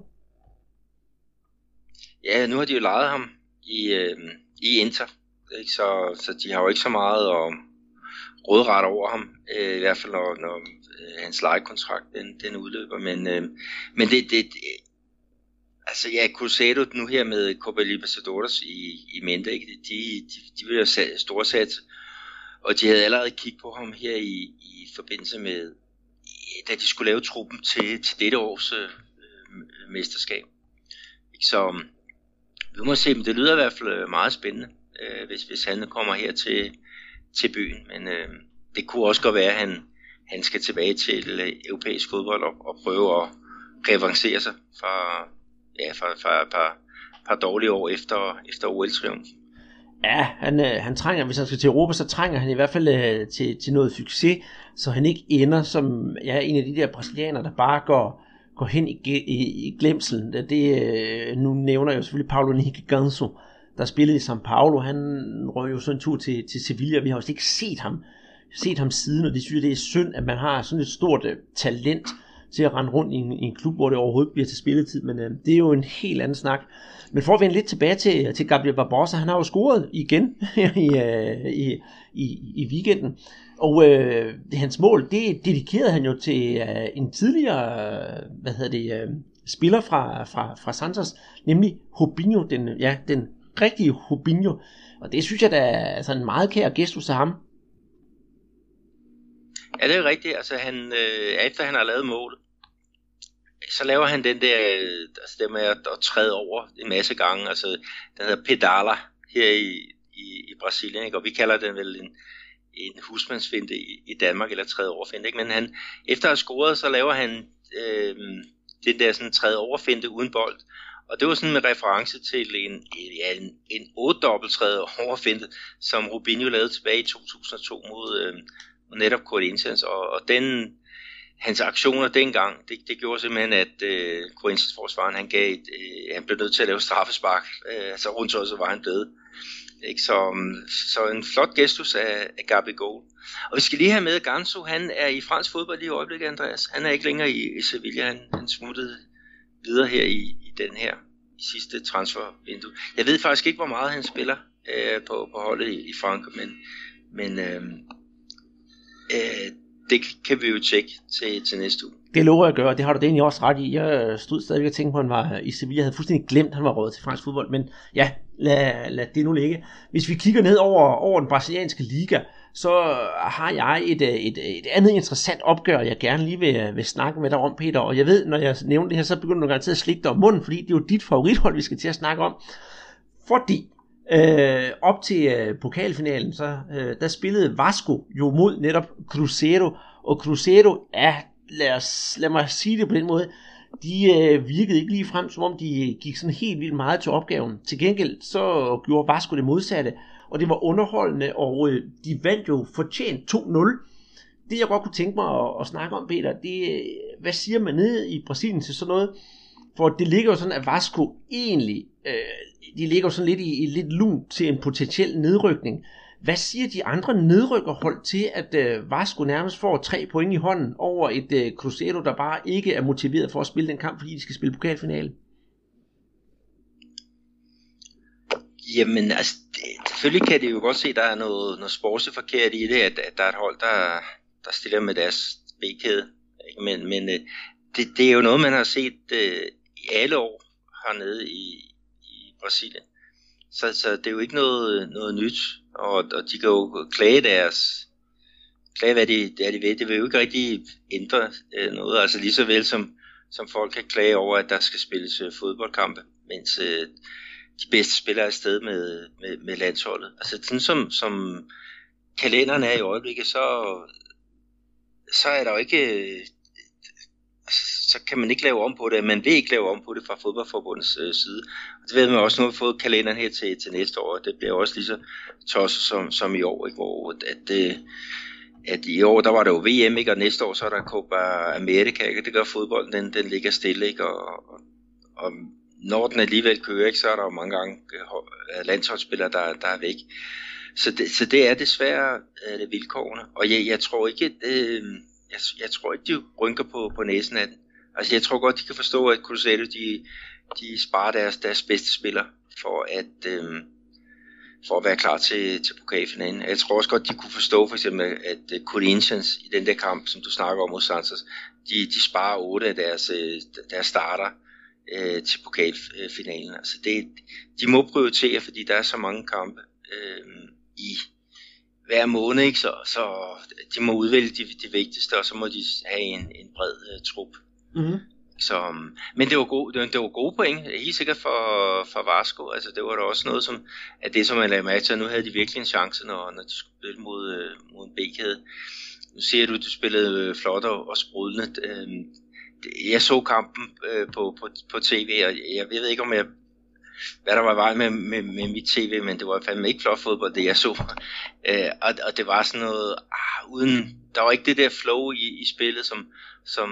Ja, nu har de jo lejet ham i, øh, i Inter, ikke? Så, så de har jo ikke så meget at rådret over ham, øh, i hvert fald når, når øh, hans lejekontrakt den, den udløber. Men, øh, men det, det, øh, altså ja, Cruzeiro nu her med Copa Libertadores i, i mente, ikke? De, de, de vil jo store sat, og de havde allerede kigget på ham her i, i forbindelse med, da de skulle lave truppen til, til dette års øh, mesterskab. Så vi må se, men det lyder i hvert fald øh, meget spændende, øh, hvis, hvis han kommer her til, til byen. Men øh, det kunne også godt være, at han, han skal tilbage til øh, europæisk fodbold og, og prøve at revancere sig fra, ja, fra, fra et par, par dårlige år efter, efter OL-triumfen. Ja, han, øh, han trænger, hvis han skal til Europa, så trænger han i hvert fald øh, til, til noget succes, så han ikke ender som ja, en af de der brasilianere, der bare går, går hen i, i, i glemselen. Det, det, øh, nu nævner jeg jo selvfølgelig Paulo Henrique Ganso, der spillede i São Paulo. Han røg jo sådan en tur til, til Sevilla, vi har jo ikke set ham, set ham siden, og det synes jeg, det er synd, at man har sådan et stort uh, talent til at rende rundt i en, i en klub, hvor det overhovedet bliver til spilletid, men uh, det er jo en helt anden snak. Men for at vende lidt tilbage til, til Gabriel Barbosa, han har jo scoret igen i, uh, i, i, i weekenden. Og øh, hans mål, det dedikerede han jo til øh, en tidligere, hvad hedder det, øh, spiller fra, fra, fra Santos, nemlig Robinho, den, ja, den rigtige Rubinho. Og det synes jeg da er altså en meget kær gestus af ham. Ja, det er rigtigt. Altså, han, øh, efter han har lavet mål, så laver han den der, øh, altså det med at, at træde over en masse gange. Altså, den hedder pedala her i, i, i Brasilien, ikke? og vi kalder den vel en, en husmandsfinte i, i Danmark, eller træde overfinte. Ikke? Men han, efter at have scoret, så laver han øh, den der sådan træde overfinte uden bold. Og det var sådan med reference til en, ja, en, en 8 træde overfintet, som Rubinho lavede tilbage i 2002 mod, øh, netop Corinthians. Og, og den, hans aktioner dengang, det, det gjorde simpelthen, at øh, Corinthians forsvaren, han, gav et, øh, han blev nødt til at lave straffespark, øh, altså så rundt så var han død. Ikke? Så, um, så en flot gestus af, af Gabi Goal. Og vi skal lige have med, at Ganso, han er i fransk fodbold lige i øjeblikket, Andreas. Han er ikke længere i, i Sevilla, han, han smuttede videre her i den her sidste transfervindue. Jeg ved faktisk ikke, hvor meget han spiller øh, på, på holdet i, i Frank, men, men øh, øh, det kan vi jo tjekke til, til næste uge. Det lover jeg at gøre, det har du det egentlig også ret i. Jeg stod stadigvæk og tænkte på, at han var i Sevilla. Jeg havde fuldstændig glemt, at han var råd til fransk fodbold. Men ja, lad, lad det nu ligge. Hvis vi kigger ned over, over den brasilianske liga, så har jeg et, øh, et, øh, et andet interessant opgør, jeg gerne lige vil, øh, vil snakke med dig om, Peter. Og jeg ved, når jeg nævner det her, så begynder du garanteret at slikke dig om munden, fordi det er jo dit favorithold, vi skal til at snakke om. Fordi øh, op til øh, pokalfinalen, så øh, der spillede Vasco jo mod netop Cruzeiro, og Cruzeiro er, lad, os, lad mig sige det på den måde, de øh, virkede ikke lige frem, som om de gik sådan helt vildt meget til opgaven. Til gengæld så gjorde Vasco det modsatte, og det var underholdende, og øh, de vandt jo fortjent 2-0. Det jeg godt kunne tænke mig at, at snakke om, Peter, det hvad siger man nede i Brasilien til sådan noget? For det ligger jo sådan, at Vasco egentlig, øh, de ligger jo sådan lidt i, i lidt lun til en potentiel nedrykning. Hvad siger de andre nedrykkerhold til, at øh, Vasco nærmest får tre point i hånden over et øh, Cruzeiro, der bare ikke er motiveret for at spille den kamp, fordi de skal spille pokalfinale? Jamen, altså, det, selvfølgelig kan det jo godt se, at der er noget, noget sportsforkert i det, at, at der er et hold, der, der stiller med deres B-kæde. Men, men øh, det, det er jo noget, man har set øh, i alle år hernede i, i Brasilien. Så, så det er jo ikke noget, noget nyt, og, og de kan jo klage deres, klage hvad de, det er de ved. Det vil jo ikke rigtig ændre øh, noget, altså lige så vel som, som folk kan klage over, at der skal spilles øh, fodboldkampe, mens øh, de bedste spillere afsted med, med, med landsholdet. Altså sådan som, som kalenderen er i øjeblikket, så, så er der jo ikke så kan man ikke lave om på det, man vil ikke lave om på det fra fodboldforbundets øh, side. Og det ved man også, nu har vi fået kalenderen her til, til næste år, det bliver også lige så tosset som, som i år, ikke? hvor at, øh, at i år, der var der jo VM, ikke? og næste år, så er der Copa America, ikke? det gør fodbolden, den, den ligger stille, ikke? Og, og, og når den alligevel kører, ikke? så er der jo mange gange øh, øh, landsholdsspillere, der, der er væk. Så det, så det er desværre øh, det vilkårene, og jeg, jeg tror ikke, øh, jeg, jeg tror ikke, de rynker på, på næsen af den. Altså jeg tror godt, de kan forstå, at Cruzeiro, de, de sparer deres, deres bedste spiller for at, øh, for at være klar til, til pokalfinalen. Jeg tror også godt, de kunne forstå for eksempel, at øh, Corinthians i den der kamp, som du snakker om mod Santos, de, de sparer otte af deres, deres starter øh, til pokalfinalen. Altså det, de må prioritere, fordi der er så mange kampe øh, i hver måned, ikke? Så, så de må udvælge de, de vigtigste, og så må de have en, en bred uh, trup. Mm-hmm. Så, men det var, gode, det, var, det var gode point, helt sikkert for, for Vasco. Altså, det var da også noget, som, at det som man lagde mærke til, nu havde de virkelig en chance, når, når de skulle spille mod, øh, mod en B-kæde. Nu ser du, at du spillede øh, flot og, og sprudlende. Jeg så kampen øh, på, på, på tv, og jeg ved ikke, om jeg hvad der var vej med, med, med mit tv, men det var fandme ikke flot fodbold, det jeg så. Øh, og, og det var sådan noget, ah, uden, der var ikke det der flow i, i spillet, som, som,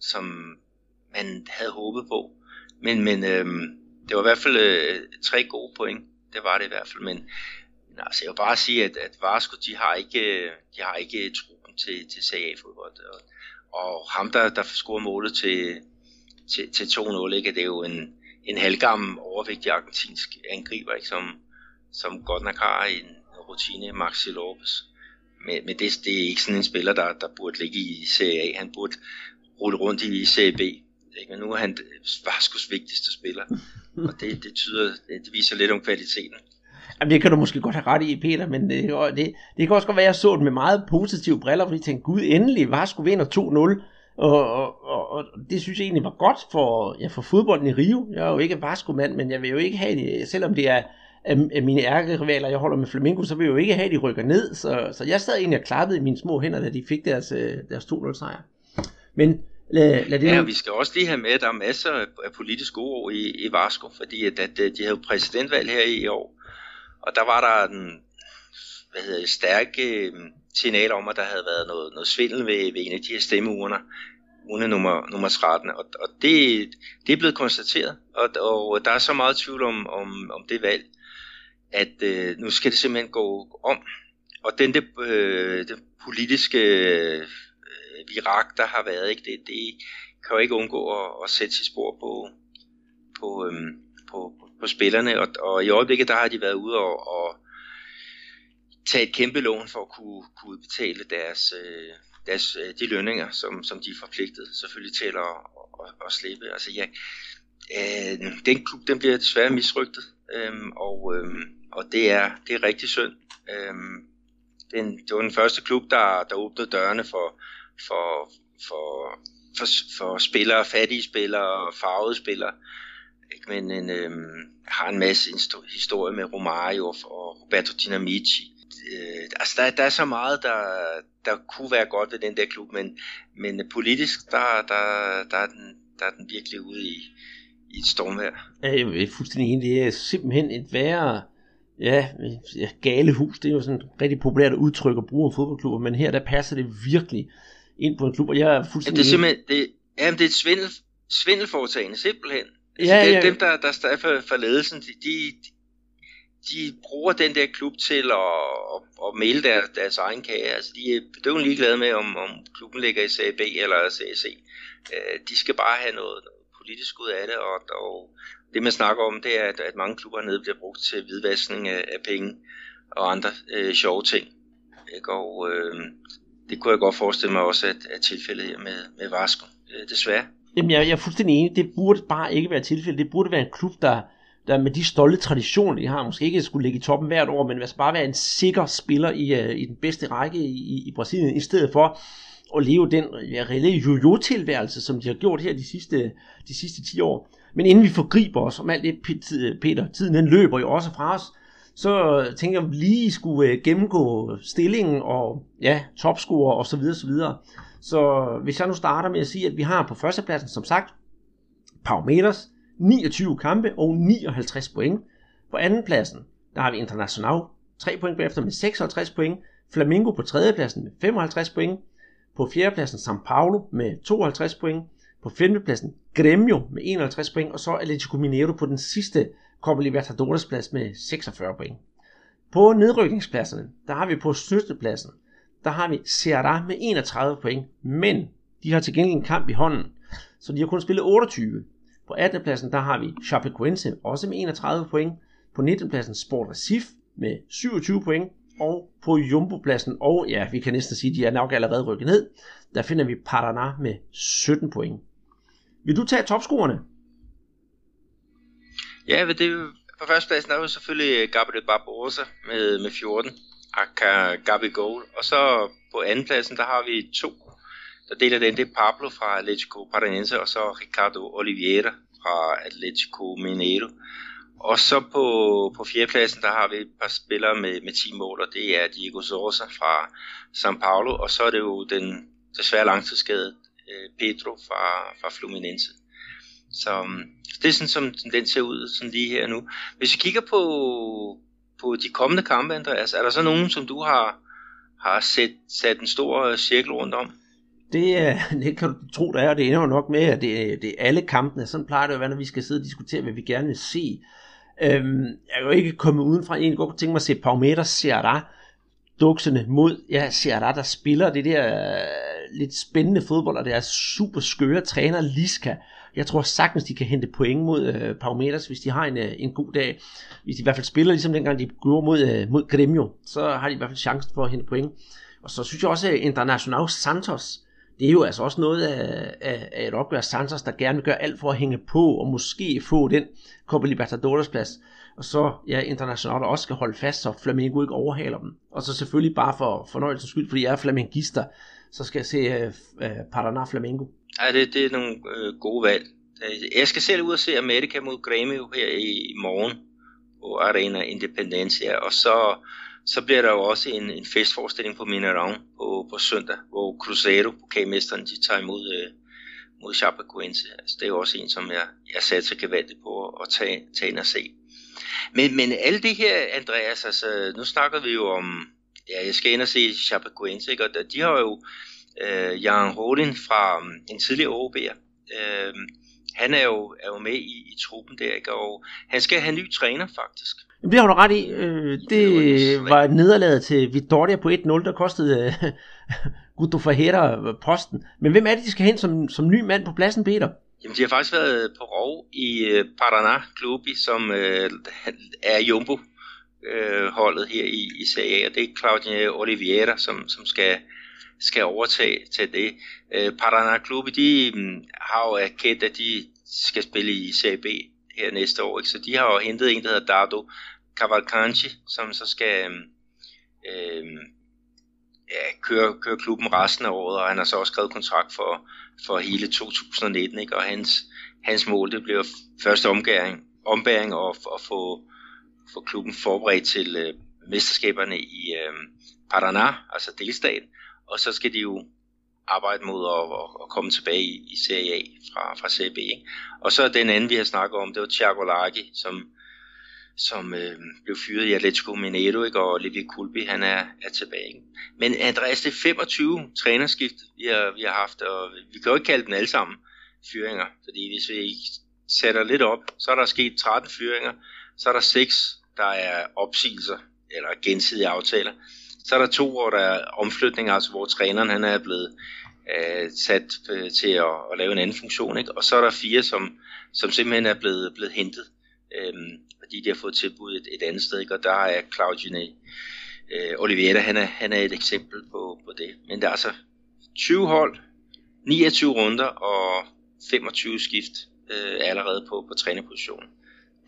som man havde håbet på. Men, men øh, det var i hvert fald øh, tre gode point. Det var det i hvert fald. Men, men altså, jeg vil bare sige, at, at Vasco, de har ikke, øh, de har ikke truppen til, til CA-fodbold. Og, og ham, der, der scorer målet til, til, til 2-0, ikke, det er jo en, en halvgammel overvægtig argentinsk angriber, ikke, som, som godt nok har en rutine, Maxi Lopez. Men, men det, det er ikke sådan en spiller, der, der burde ligge i Serie A. Han burde rulle rundt i Serie B. Ikke? Men nu er han Vaskos vigtigste spiller, og det, det, tyder, det viser lidt om kvaliteten. Jamen, det kan du måske godt have ret i, Peter, men det, det, det kan også godt være, at jeg så det med meget positive briller, fordi jeg tænkte, gud, endelig, Vasco vinder 2-0. Og, og, og, og det synes jeg egentlig var godt for, ja, for fodbolden i Rio. Jeg er jo ikke Vasco-mand, men jeg vil jo ikke have det, selvom det er af mine ærkerivaler, jeg holder med Flamengo, så vil jeg jo ikke have, at de rykker ned. Så, så jeg sad egentlig og klappede i mine små hænder, da de fik deres, øh, deres 2-0 sejr. Men lad, lad det Ja, vi skal også lige have med, at der er masser af politiske uro i, i Vasco, fordi at, at de havde præsidentvalg her i år, og der var der en hvad hedder det, stærke signaler øh, signal om, at der havde været noget, noget svindel ved, ved en af de her stemmeurner, urne nummer, nummer 13, og, og det, det er blevet konstateret, og, og der er så meget tvivl om, om, om det valg, at øh, nu skal det simpelthen gå om, og den, det, øh, den politiske øh, virak, der har været, ikke? Det, det kan jo ikke undgå at, at sætte sit spor på, på, øhm, på, på, på spillerne, og, og i øjeblikket der har de været ude og, og tage et kæmpe lån for at kunne, kunne betale deres, øh, deres, øh, de lønninger, som, som de er forpligtet selvfølgelig til at, at, at slippe. Altså ja, øh, den klub den bliver desværre misrygtet, øh, og, øh, og det, er, det er rigtig synd. Øh, den, det var den første klub, der, der åbnede dørene for, for, for, for, for spillere, fattige spillere og farvede spillere. Ikke? Men en, øhm, har en masse historie med Romario og Roberto Dinamici. Øh, altså der, der er så meget, der, der kunne være godt ved den der klub, men, men politisk, der, der, der, er den, der er den virkelig ude i, i et stormvær. Jeg er fuldstændig enig. Det er simpelthen et værre ja, gale hus. Det er jo sådan et rigtig populært udtryk at bruge om fodboldklubber, men her der passer det virkelig ind på en klub, og jeg er fuldstændig... Jamen, det er simpelthen, det, jamen, det er et svindel, svindelforetagende, simpelthen. Altså, ja, ja. Dem, der, der står for, for ledelsen, de, de, de bruger den der klub til at, at, at male deres, deres egen kage. Altså, de er bedøvende ligeglade med, om, om klubben ligger i Serie B eller Serie C. Uh, de skal bare have noget, noget politisk ud af det, og, og det man snakker om, det er, at, at mange klubber nede bliver brugt til hvidvaskning af, af penge og andre uh, sjove ting. Ikke? Og uh, det kunne jeg godt forestille mig også, at, at tilfældet her med, med Vasco, øh, desværre. Jamen, jeg, jeg er fuldstændig enig. Det burde bare ikke være tilfældet. Det burde være en klub, der, der med de stolte traditioner, de har, måske ikke skulle ligge i toppen hvert år, men altså bare være en sikker spiller i, uh, i den bedste række i, i Brasilien, i stedet for at leve den ja, reelle jojo-tilværelse, som de har gjort her de sidste, de sidste 10 år. Men inden vi forgriber os om alt det, Peter, tiden den løber jo også fra os, så tænker jeg lige skulle øh, gennemgå stillingen og ja, topscorer og så videre, så videre. Så hvis jeg nu starter med at sige, at vi har på førstepladsen, som sagt, Pau 29 kampe og 59 point. På andenpladsen, der har vi International, 3 point bagefter med 56 point. Flamingo på tredjepladsen med 55 point. På fjerdepladsen São Paulo med 52 point. På femtepladsen Gremio med 51 point. Og så Atletico Mineiro på den sidste Copa Libertadores plads med 46 point. På nedrykningspladserne, der har vi på pladsen, der har vi Ceará med 31 point, men de har til gengæld en kamp i hånden, så de har kun spillet 28. På 18. pladsen, der har vi Chapecoense også med 31 point. På 19. pladsen Sport Recife med 27 point. Og på Jumbo-pladsen, og ja, vi kan næsten sige, at de er nok allerede rykket ned, der finder vi Paraná med 17 point. Vil du tage topscorerne? Ja, det på førstepladsen er jo selvfølgelig Gabriel Barbosa med, med 14, Aka Gabi Goal, og så på andenpladsen, der har vi to, der deler den, det er Pablo fra Atletico Paranense, og så Ricardo Oliveira fra Atletico Mineiro. Og så på, på fjerdepladsen, der har vi et par spillere med, med 10 mål, og det er Diego Sosa fra São Paulo, og så er det jo den desværre langtidsskadede øh, Pedro fra, fra Fluminense. Så mm, det er sådan, som den ser ud sådan lige her nu. Hvis vi kigger på, på de kommende kampe, Andreas, er der så nogen, som du har, har set, sat en stor øh, cirkel rundt om? Det, det kan du tro, der er, og det ender jo nok med, at det, det er alle kampene. Sådan plejer det at være, når vi skal sidde og diskutere, hvad vi gerne vil se. Øhm, jeg er jo ikke kommet udenfra. Jeg godt tænke mig at se Paumeter Serra dukserne mod ja, Serra, der spiller det der øh, lidt spændende fodbold, og det er super skøre træner Liska. Jeg tror sagtens, de kan hente point mod øh, Parometers, hvis de har en, øh, en god dag. Hvis de i hvert fald spiller, ligesom dengang de gjorde mod, øh, mod Gremio, så har de i hvert fald chancen for at hente point. Og så synes jeg også, at International Santos, det er jo altså også noget af, af, af et opgør Santos, der gerne vil gøre alt for at hænge på, og måske få den Copa Libertadores plads. Og så ja, internationalt også skal holde fast, så Flamengo ikke overhaler dem. Og så selvfølgelig bare for fornøjelsens skyld, fordi jeg er flamengister, så skal jeg se uh, uh, Paraná Flamengo. Ja, det, det er nogle øh, gode valg. Øh, jeg skal selv ud og se Amerika mod Grêmio her i morgen på Arena Independencia, og så så bliver der jo også en, en festforestilling på Mineirão på, på søndag, hvor Cruzeiro, pokalmesteren, de tager imod, øh, mod Chapecoense. Altså, det er jo også en, som jeg, jeg satser gevaldigt på at tage, tage ind og se. Men, men alt det her, Andreas, altså, nu snakker vi jo om, ja, jeg skal ind og se Chapecoense, ikke? og de har jo øh, Jan Rodin fra um, en tidligere OB'er, øh, han er jo, er jo med i, i truppen der, ikke? og han skal have ny træner faktisk. Jamen, det har du ret i. Øh, det var et nederlag til Vittoria på 1-0, der kostede øh, Guto Ferreira posten. Men hvem er det, de skal hen som, som ny mand på pladsen, Peter? Jamen, de har faktisk været på rov i øh, Paraná Klubi, som øh, er Jumbo øh, holdet her i, i Serie A, og det er Claudio Oliveira, som, som skal, skal overtage til det. Øh, Paraná Klubi, de mm, har jo erkendt, at de skal spille i CB her næste år, ikke? så de har jo hentet en, der hedder Dardo Cavalcanti, som så skal mm, øh, ja, køre, køre klubben resten af året, og han har så også skrevet kontrakt for, for hele 2019, ikke? og hans, hans mål det bliver første omgæring, ombæring og og få, få klubben forberedt til øh, mesterskaberne i øh, Paraná, altså delstaten, og så skal de jo arbejde mod at, at, at komme tilbage i, i Serie A fra, fra Serie B. Ikke? Og så den anden, vi har snakket om, det var Thiago Lagi, som som øh, blev fyret i Atletico Mineiro, ikke? og Levi Kulbi, han er, er tilbage. Ikke? Men Andreas, det er 25 trænerskift, vi har, vi har haft, og vi kan jo ikke kalde dem alle sammen fyringer, fordi hvis vi sætter lidt op, så er der sket 13 fyringer, så er der 6, der er opsigelser, eller gensidige aftaler, så er der to, hvor der er omflytning, altså hvor træneren han er blevet øh, sat øh, til at, at lave en anden funktion, ikke? og så er der fire, som, som simpelthen er blevet, blevet hentet. øh, fordi de har fået tilbud et, et andet sted, ikke? og der er Claudio øh, Oliveira, han er, han er et eksempel på, på det. Men der er altså 20 hold, 29 runder og 25 skift øh, allerede på, på trænerpositionen.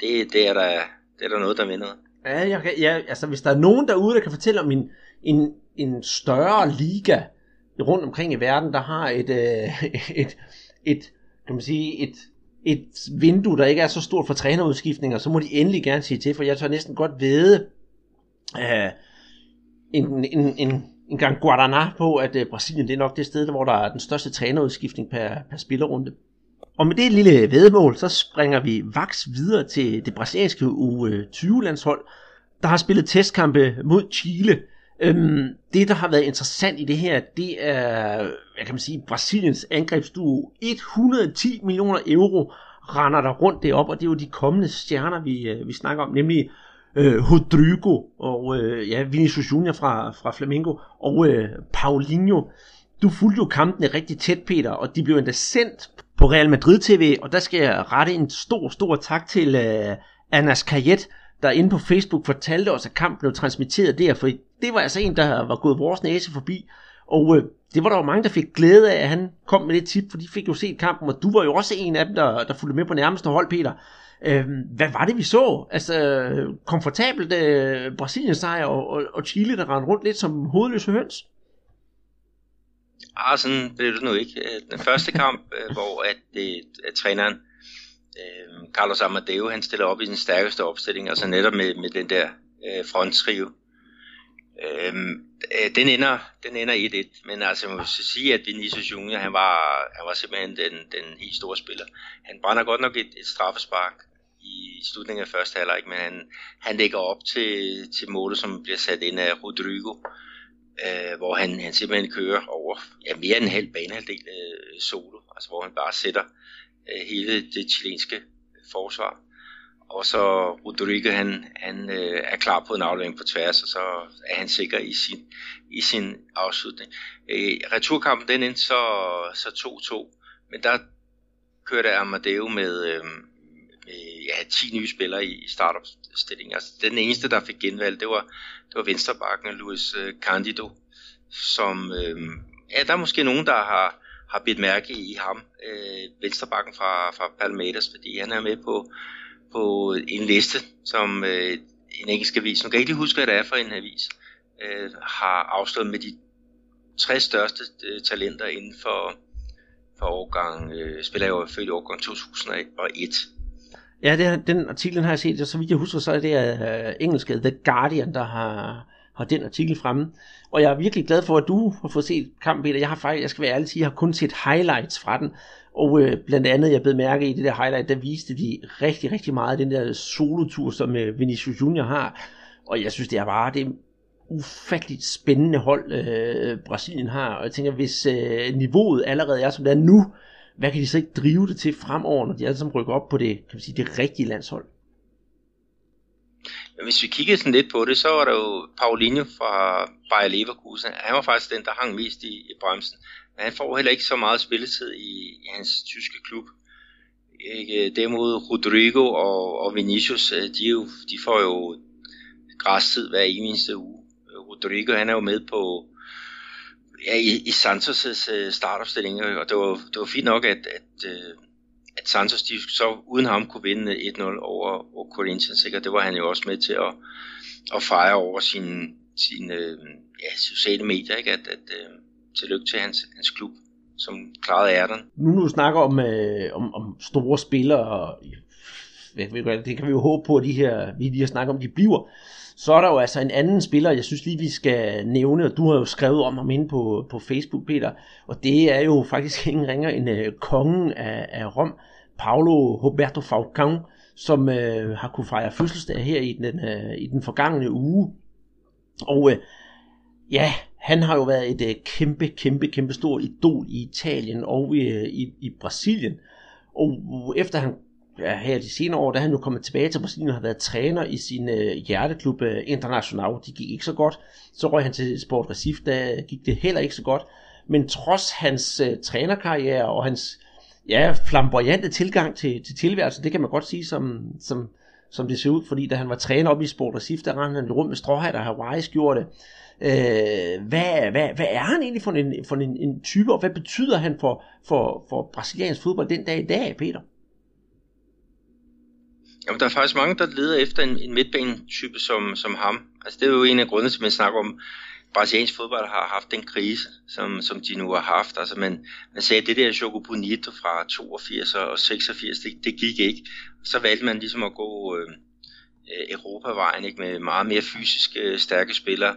Det, det, er der, det er der noget, der vinder. Ja, jeg kan, ja, altså hvis der er nogen derude, der kan fortælle om en, en, en større liga rundt omkring i verden, der har et, øh, et, et, kan man sige, et, et vindue, der ikke er så stort for trænerudskiftninger, så må de endelig gerne sige til, for jeg tør næsten godt vide øh, en, en, en, en gang Guaraná på, at øh, Brasilien det er nok det sted, hvor der er den største trænerudskiftning per, per spillerrunde. Og med det lille vedmål, så springer vi vaks videre til det brasilianske U20-landshold, der har spillet testkampe mod Chile. Øhm, det, der har været interessant i det her, det er, hvad kan man sige, Brasiliens angrebsduo. 110 millioner euro render der rundt det op, og det er jo de kommende stjerner, vi, øh, vi snakker om, nemlig øh, Rodrigo og øh, ja, Vinicius Junior fra, fra Flamengo og øh, Paulinho. Du fulgte jo kampene rigtig tæt, Peter, og de blev endda sendt på Real Madrid TV, og der skal jeg rette en stor, stor tak til øh, Anas Kajet, der inde på Facebook fortalte os, at kampen blev transmitteret der, for det var altså en, der var gået vores næse forbi, og øh, det var der jo mange, der fik glæde af, at han kom med det tip, for de fik jo set kampen, og du var jo også en af dem, der, der fulgte med på nærmeste hold, Peter. Øh, hvad var det, vi så? Altså, komfortabelt øh, Brasilien sejr og, og, og Chile, der rendte rundt lidt som hovedløse høns? Ah, sådan blev det nu ikke. Den første kamp, øh, hvor at, at træneren øh, Carlos Amadeo, han stiller op i den stærkeste opstilling, altså netop med, med den der øh, fronttrio. Øhm, øh, den ender den ender 1-1, men altså man må sige, at Vinicius Junior, han var, han var simpelthen den, den helt store spiller. Han brænder godt nok et, et straffespark i slutningen af første halvleg, men han, han lægger op til, til målet, som bliver sat ind af Rodrigo, øh, Øh, hvor han, han simpelthen kører over ja, mere end en halv banehalvdel øh, solo, altså hvor han bare sætter øh, hele det chilenske forsvar. Og så Rodrigo, han, han øh, er klar på en aflevering på tværs, og så er han sikker i sin, i sin afslutning. Øh, returkampen, den endte så, så 2-2, men der kørte Amadeo med, øh, ja, 10 nye spillere i, i startup-stillingen. Altså, den eneste, der fik genvalg, det var, det var venstrebakken Luis øh, Candido, som, øh, ja, der er måske nogen, der har, har bidt mærke i ham, øh, venstrebakken fra, fra Palmeiras, fordi han er med på, på en liste, som øh, en engelsk avis, nu kan jeg ikke lige huske, hvad det er for en avis, øh, har afslået med de tre største øh, talenter inden for, for årgang, øh, spiller jo født i årgang 2001. Ja, det er, den artikel har jeg set, og så vidt jeg husker, så er det øh, uh, engelske The Guardian, der har, har den artikel fremme. Og jeg er virkelig glad for, at du har fået set kampen, Peter. Jeg har faktisk, jeg skal være ærlig sige, jeg har kun set highlights fra den. Og øh, blandt andet, jeg blev mærke i det der highlight, der viste de rigtig, rigtig meget den der solotur, som øh, Vinicius Junior har. Og jeg synes, det er bare det ufatteligt spændende hold, øh, Brasilien har. Og jeg tænker, hvis øh, niveauet allerede er, som det er nu, hvad kan de så ikke drive det til fremover, når de alle sammen rykker op på det, kan man sige, det rigtige landshold? Men hvis vi kiggede sådan lidt på det, så var der jo Paulinho fra Bayer Leverkusen. Han var faktisk den, der hang mest i, i bremsen. Men han får heller ikke så meget spilletid i, i hans tyske klub. Ikke? Øh, derimod Rodrigo og, og Vinicius, øh, de, jo, de får jo græstid hver eneste uge. Øh, Rodrigo, han er jo med på ja, i, i Santos' øh, startopstilling, og det var, det var fint nok, at, at, øh, at Santos de så uden ham kunne vinde 1-0 over, over Corinthians, ikke? og det var han jo også med til at, at fejre over sine sin, øh, ja, sociale medier, ikke? at, at øh, tillykke til hans, hans klub, som klarede ærteren. Nu når du snakker om, øh, om, om store spillere, det kan vi jo håbe på, at de her, vi lige har snakket om, de bliver. Så er der jo altså en anden spiller, jeg synes lige, vi skal nævne, og du har jo skrevet om ham inde på, på Facebook, Peter, og det er jo faktisk ingen ringer end øh, kongen af, af Rom, Paulo Roberto Falcão, som øh, har kunne fejre fødselsdag her i den, øh, i den forgangne uge. Og øh, ja, han har jo været et øh, kæmpe, kæmpe, kæmpe stort idol i Italien og i, i, i Brasilien. Og efter han ja, her de senere år, da han jo kommet tilbage til Brasilien og har været træner i sin øh, hjerteklub øh, International. De gik ikke så godt. Så røg han til Sport Recife, der gik det heller ikke så godt. Men trods hans øh, trænerkarriere og hans ja, flamboyante tilgang til, til tilværelsen, det kan man godt sige, som, som, som det ser ud, fordi da han var træner op i Sport Recife, der rendte han rundt med stråhat og Hawaii gjorde det. Øh, hvad, hvad, hvad er han egentlig for en, for en, en type, og hvad betyder han for, for, for brasiliansk fodbold den dag i dag, Peter? Jamen, der er faktisk mange, der leder efter en, en midtbanetype som, som ham. Altså, det er jo en af grundene til, at man snakker om brasiliansk fodbold har haft den krise, som, som de nu har haft. Altså man, man sagde, at det der Choco Bonito fra 82 og 86, det, det gik ikke. Så valgte man ligesom at gå øh, øh Europavejen ikke, med meget mere fysiske øh, stærke spillere.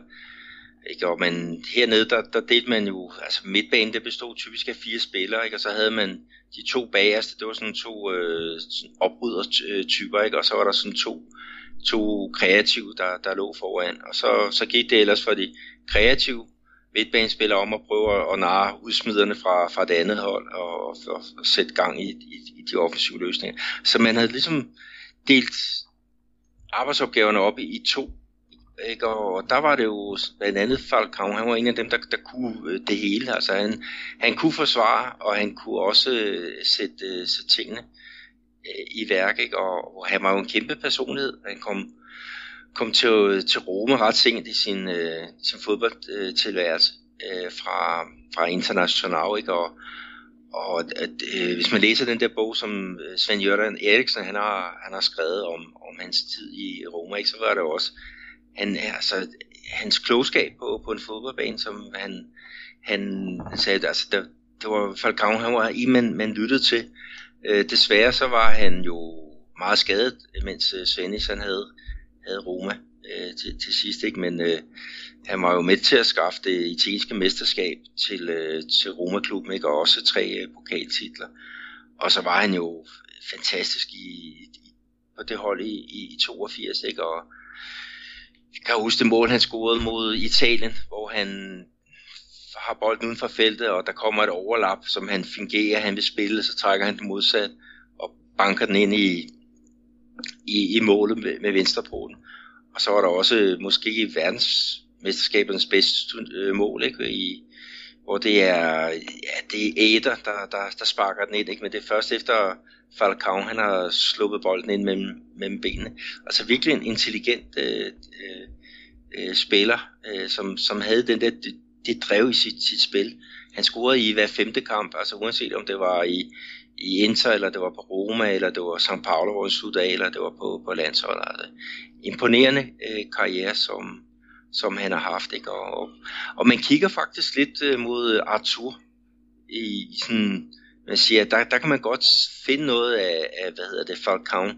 Ikke? Og man, hernede, der, der delte man jo, altså midtbanen, det bestod typisk af fire spillere, ikke? og så havde man de to bagerste, det var sådan to øh, oprydertyper, ikke? og så var der sådan to, to kreative, der, der lå foran. Og så, så gik det ellers for de kreative midtbanespillere om at prøve at narre udsmiderne fra, fra det andet hold og, og, og sætte gang i, i, i de offensive løsninger. Så man havde ligesom delt arbejdsopgaverne op i, i to ikke? Og der var det jo blandt andet Falcao, han var en af dem, der, der kunne øh, det hele. Altså han, han kunne forsvare, og han kunne også øh, sætte, øh, sætte tingene i værk. Ikke? Og, og han var jo en kæmpe personlighed. Han kom, kom til, til Rome ret sent i sin, sin fodboldtilværelse fra, fra International. Ikke? Og, og at, øh, hvis man læser den der bog, som Svend Jørgen Eriksen han har, han har skrevet om, om hans tid i Roma, ikke, så var det også han, altså, hans klogskab på, på en fodboldbane, som han, han sagde, altså, der, det var Falcao, han var i, man, man lyttede til. Øh, desværre så var han jo meget skadet, mens øh, Svennis han havde, havde Roma øh, til, til sidst, ikke? men øh, han var jo med til at skaffe det italienske mesterskab til, øh, til Roma-klubben, ikke? og også tre øh, pokaltitler. Og så var han jo fantastisk i, i, på det hold i, i, i 82, ikke? og jeg kan huske det mål, han scorede mod Italien, hvor han har bolden uden for feltet, og der kommer et overlap, som han fingerer, han vil spille, så trækker han den modsat og banker den ind i, i, i målet med, med venstrepoten. Og så var der også måske i verdensmesterskabernes bedste øh, mål, ikke? I, hvor det er, ja, det er Ader, der, der, der sparker den ind, ikke? men det er først efter Falcao, han har sluppet bolden ind mellem, mellem benene. Altså virkelig en intelligent øh, øh, øh, spiller, øh, som, som havde den der, det, det drev i sit, sit spil. Han scorede i hver femte kamp, altså uanset om det var i, i Inter, eller det var på Roma, eller det var São Paulo, hvor han sluttede af, eller det var på, på landsholdet. Altså, imponerende øh, karriere, som, som han har haft. Ikke? Og, og, og man kigger faktisk lidt øh, mod Arthur i, i sådan man siger, der, der kan man godt finde noget af, af hvad hedder det, Falcao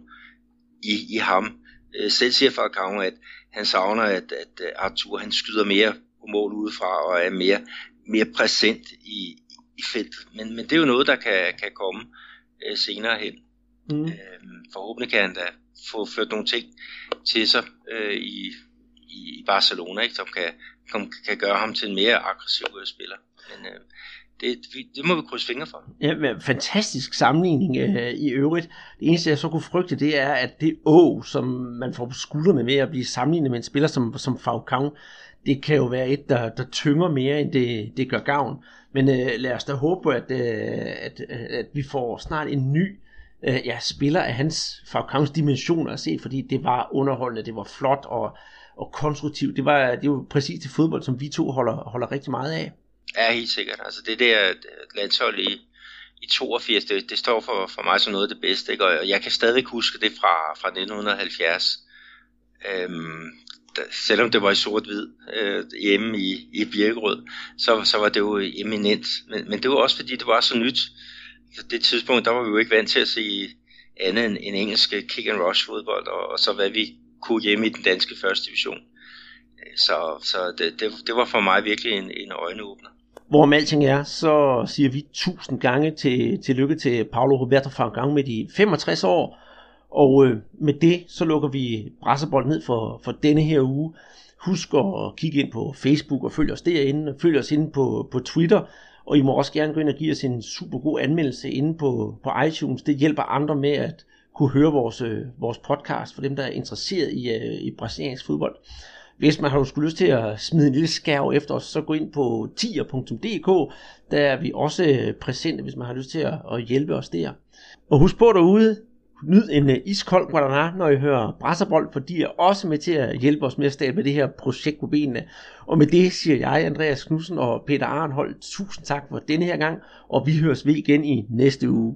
i, i ham. Øh, selv siger Falcao, at han savner, at, at Arthur han skyder mere på mål udefra og er mere, mere præsent i, i feltet. Men, men det er jo noget, der kan, kan komme øh, senere hen. Mm. Øh, forhåbentlig kan han da få ført nogle ting til sig øh, i, i Barcelona, ikke, som kan, kan, kan gøre ham til en mere aggressiv øh, spiller. Men øh, det, det må vi krydse fingre for. Ja, fantastisk sammenligning øh, i øvrigt. Det eneste, jeg så kunne frygte, det er, at det å, som man får på skuldrene med at blive sammenlignet med en spiller som, som Falcao, det kan jo være et, der, der tynger mere, end det, det gør gavn. Men øh, lad os da håbe, at, øh, at, at vi får snart en ny øh, ja, spiller af hans Falcaos dimensioner at se, fordi det var underholdende, det var flot og, og konstruktivt. Det var, det var præcis det fodbold, som vi to holder, holder rigtig meget af. Ja, helt sikkert. Altså det der landshold i, i 82, det, det står for, for mig som noget af det bedste. Ikke? Og jeg kan stadig huske det fra, fra 1970. Øhm, da, selvom det var i sort-hvid øh, hjemme i, i Birkerød, så, så var det jo eminent. Men, men det var også fordi, det var så nyt. På det tidspunkt, der var vi jo ikke vant til at se andet end, en engelsk kick and rush fodbold, og, og så hvad vi kunne hjemme i den danske første division. Øh, så, så det, det, det var for mig virkelig en, en øjenåbner. Hvor alting er, så siger vi tusind gange til, til lykke til Paolo Roberto Falcao med de 65 år. Og øh, med det, så lukker vi Brasserbold ned for, for denne her uge. Husk at kigge ind på Facebook og følg os derinde. Følg os inde på, på Twitter. Og I må også gerne gå ind og give os en super god anmeldelse inde på, på iTunes. Det hjælper andre med at kunne høre vores, øh, vores podcast for dem, der er interesseret i, øh, i brasiliansk fodbold. Hvis man har skulle lyst til at smide en lille skærv efter os, så gå ind på tier.dk. Der er vi også øh, præsente, hvis man har lyst til at hjælpe os der. Og husk på derude, nyd en øh, iskold Guadana, når I hører Brasserbold, for de er også med til at hjælpe os med at stable det her projekt på benene. Og med det siger jeg, Andreas Knudsen og Peter Arnhold, tusind tak for denne her gang, og vi høres ved igen i næste uge.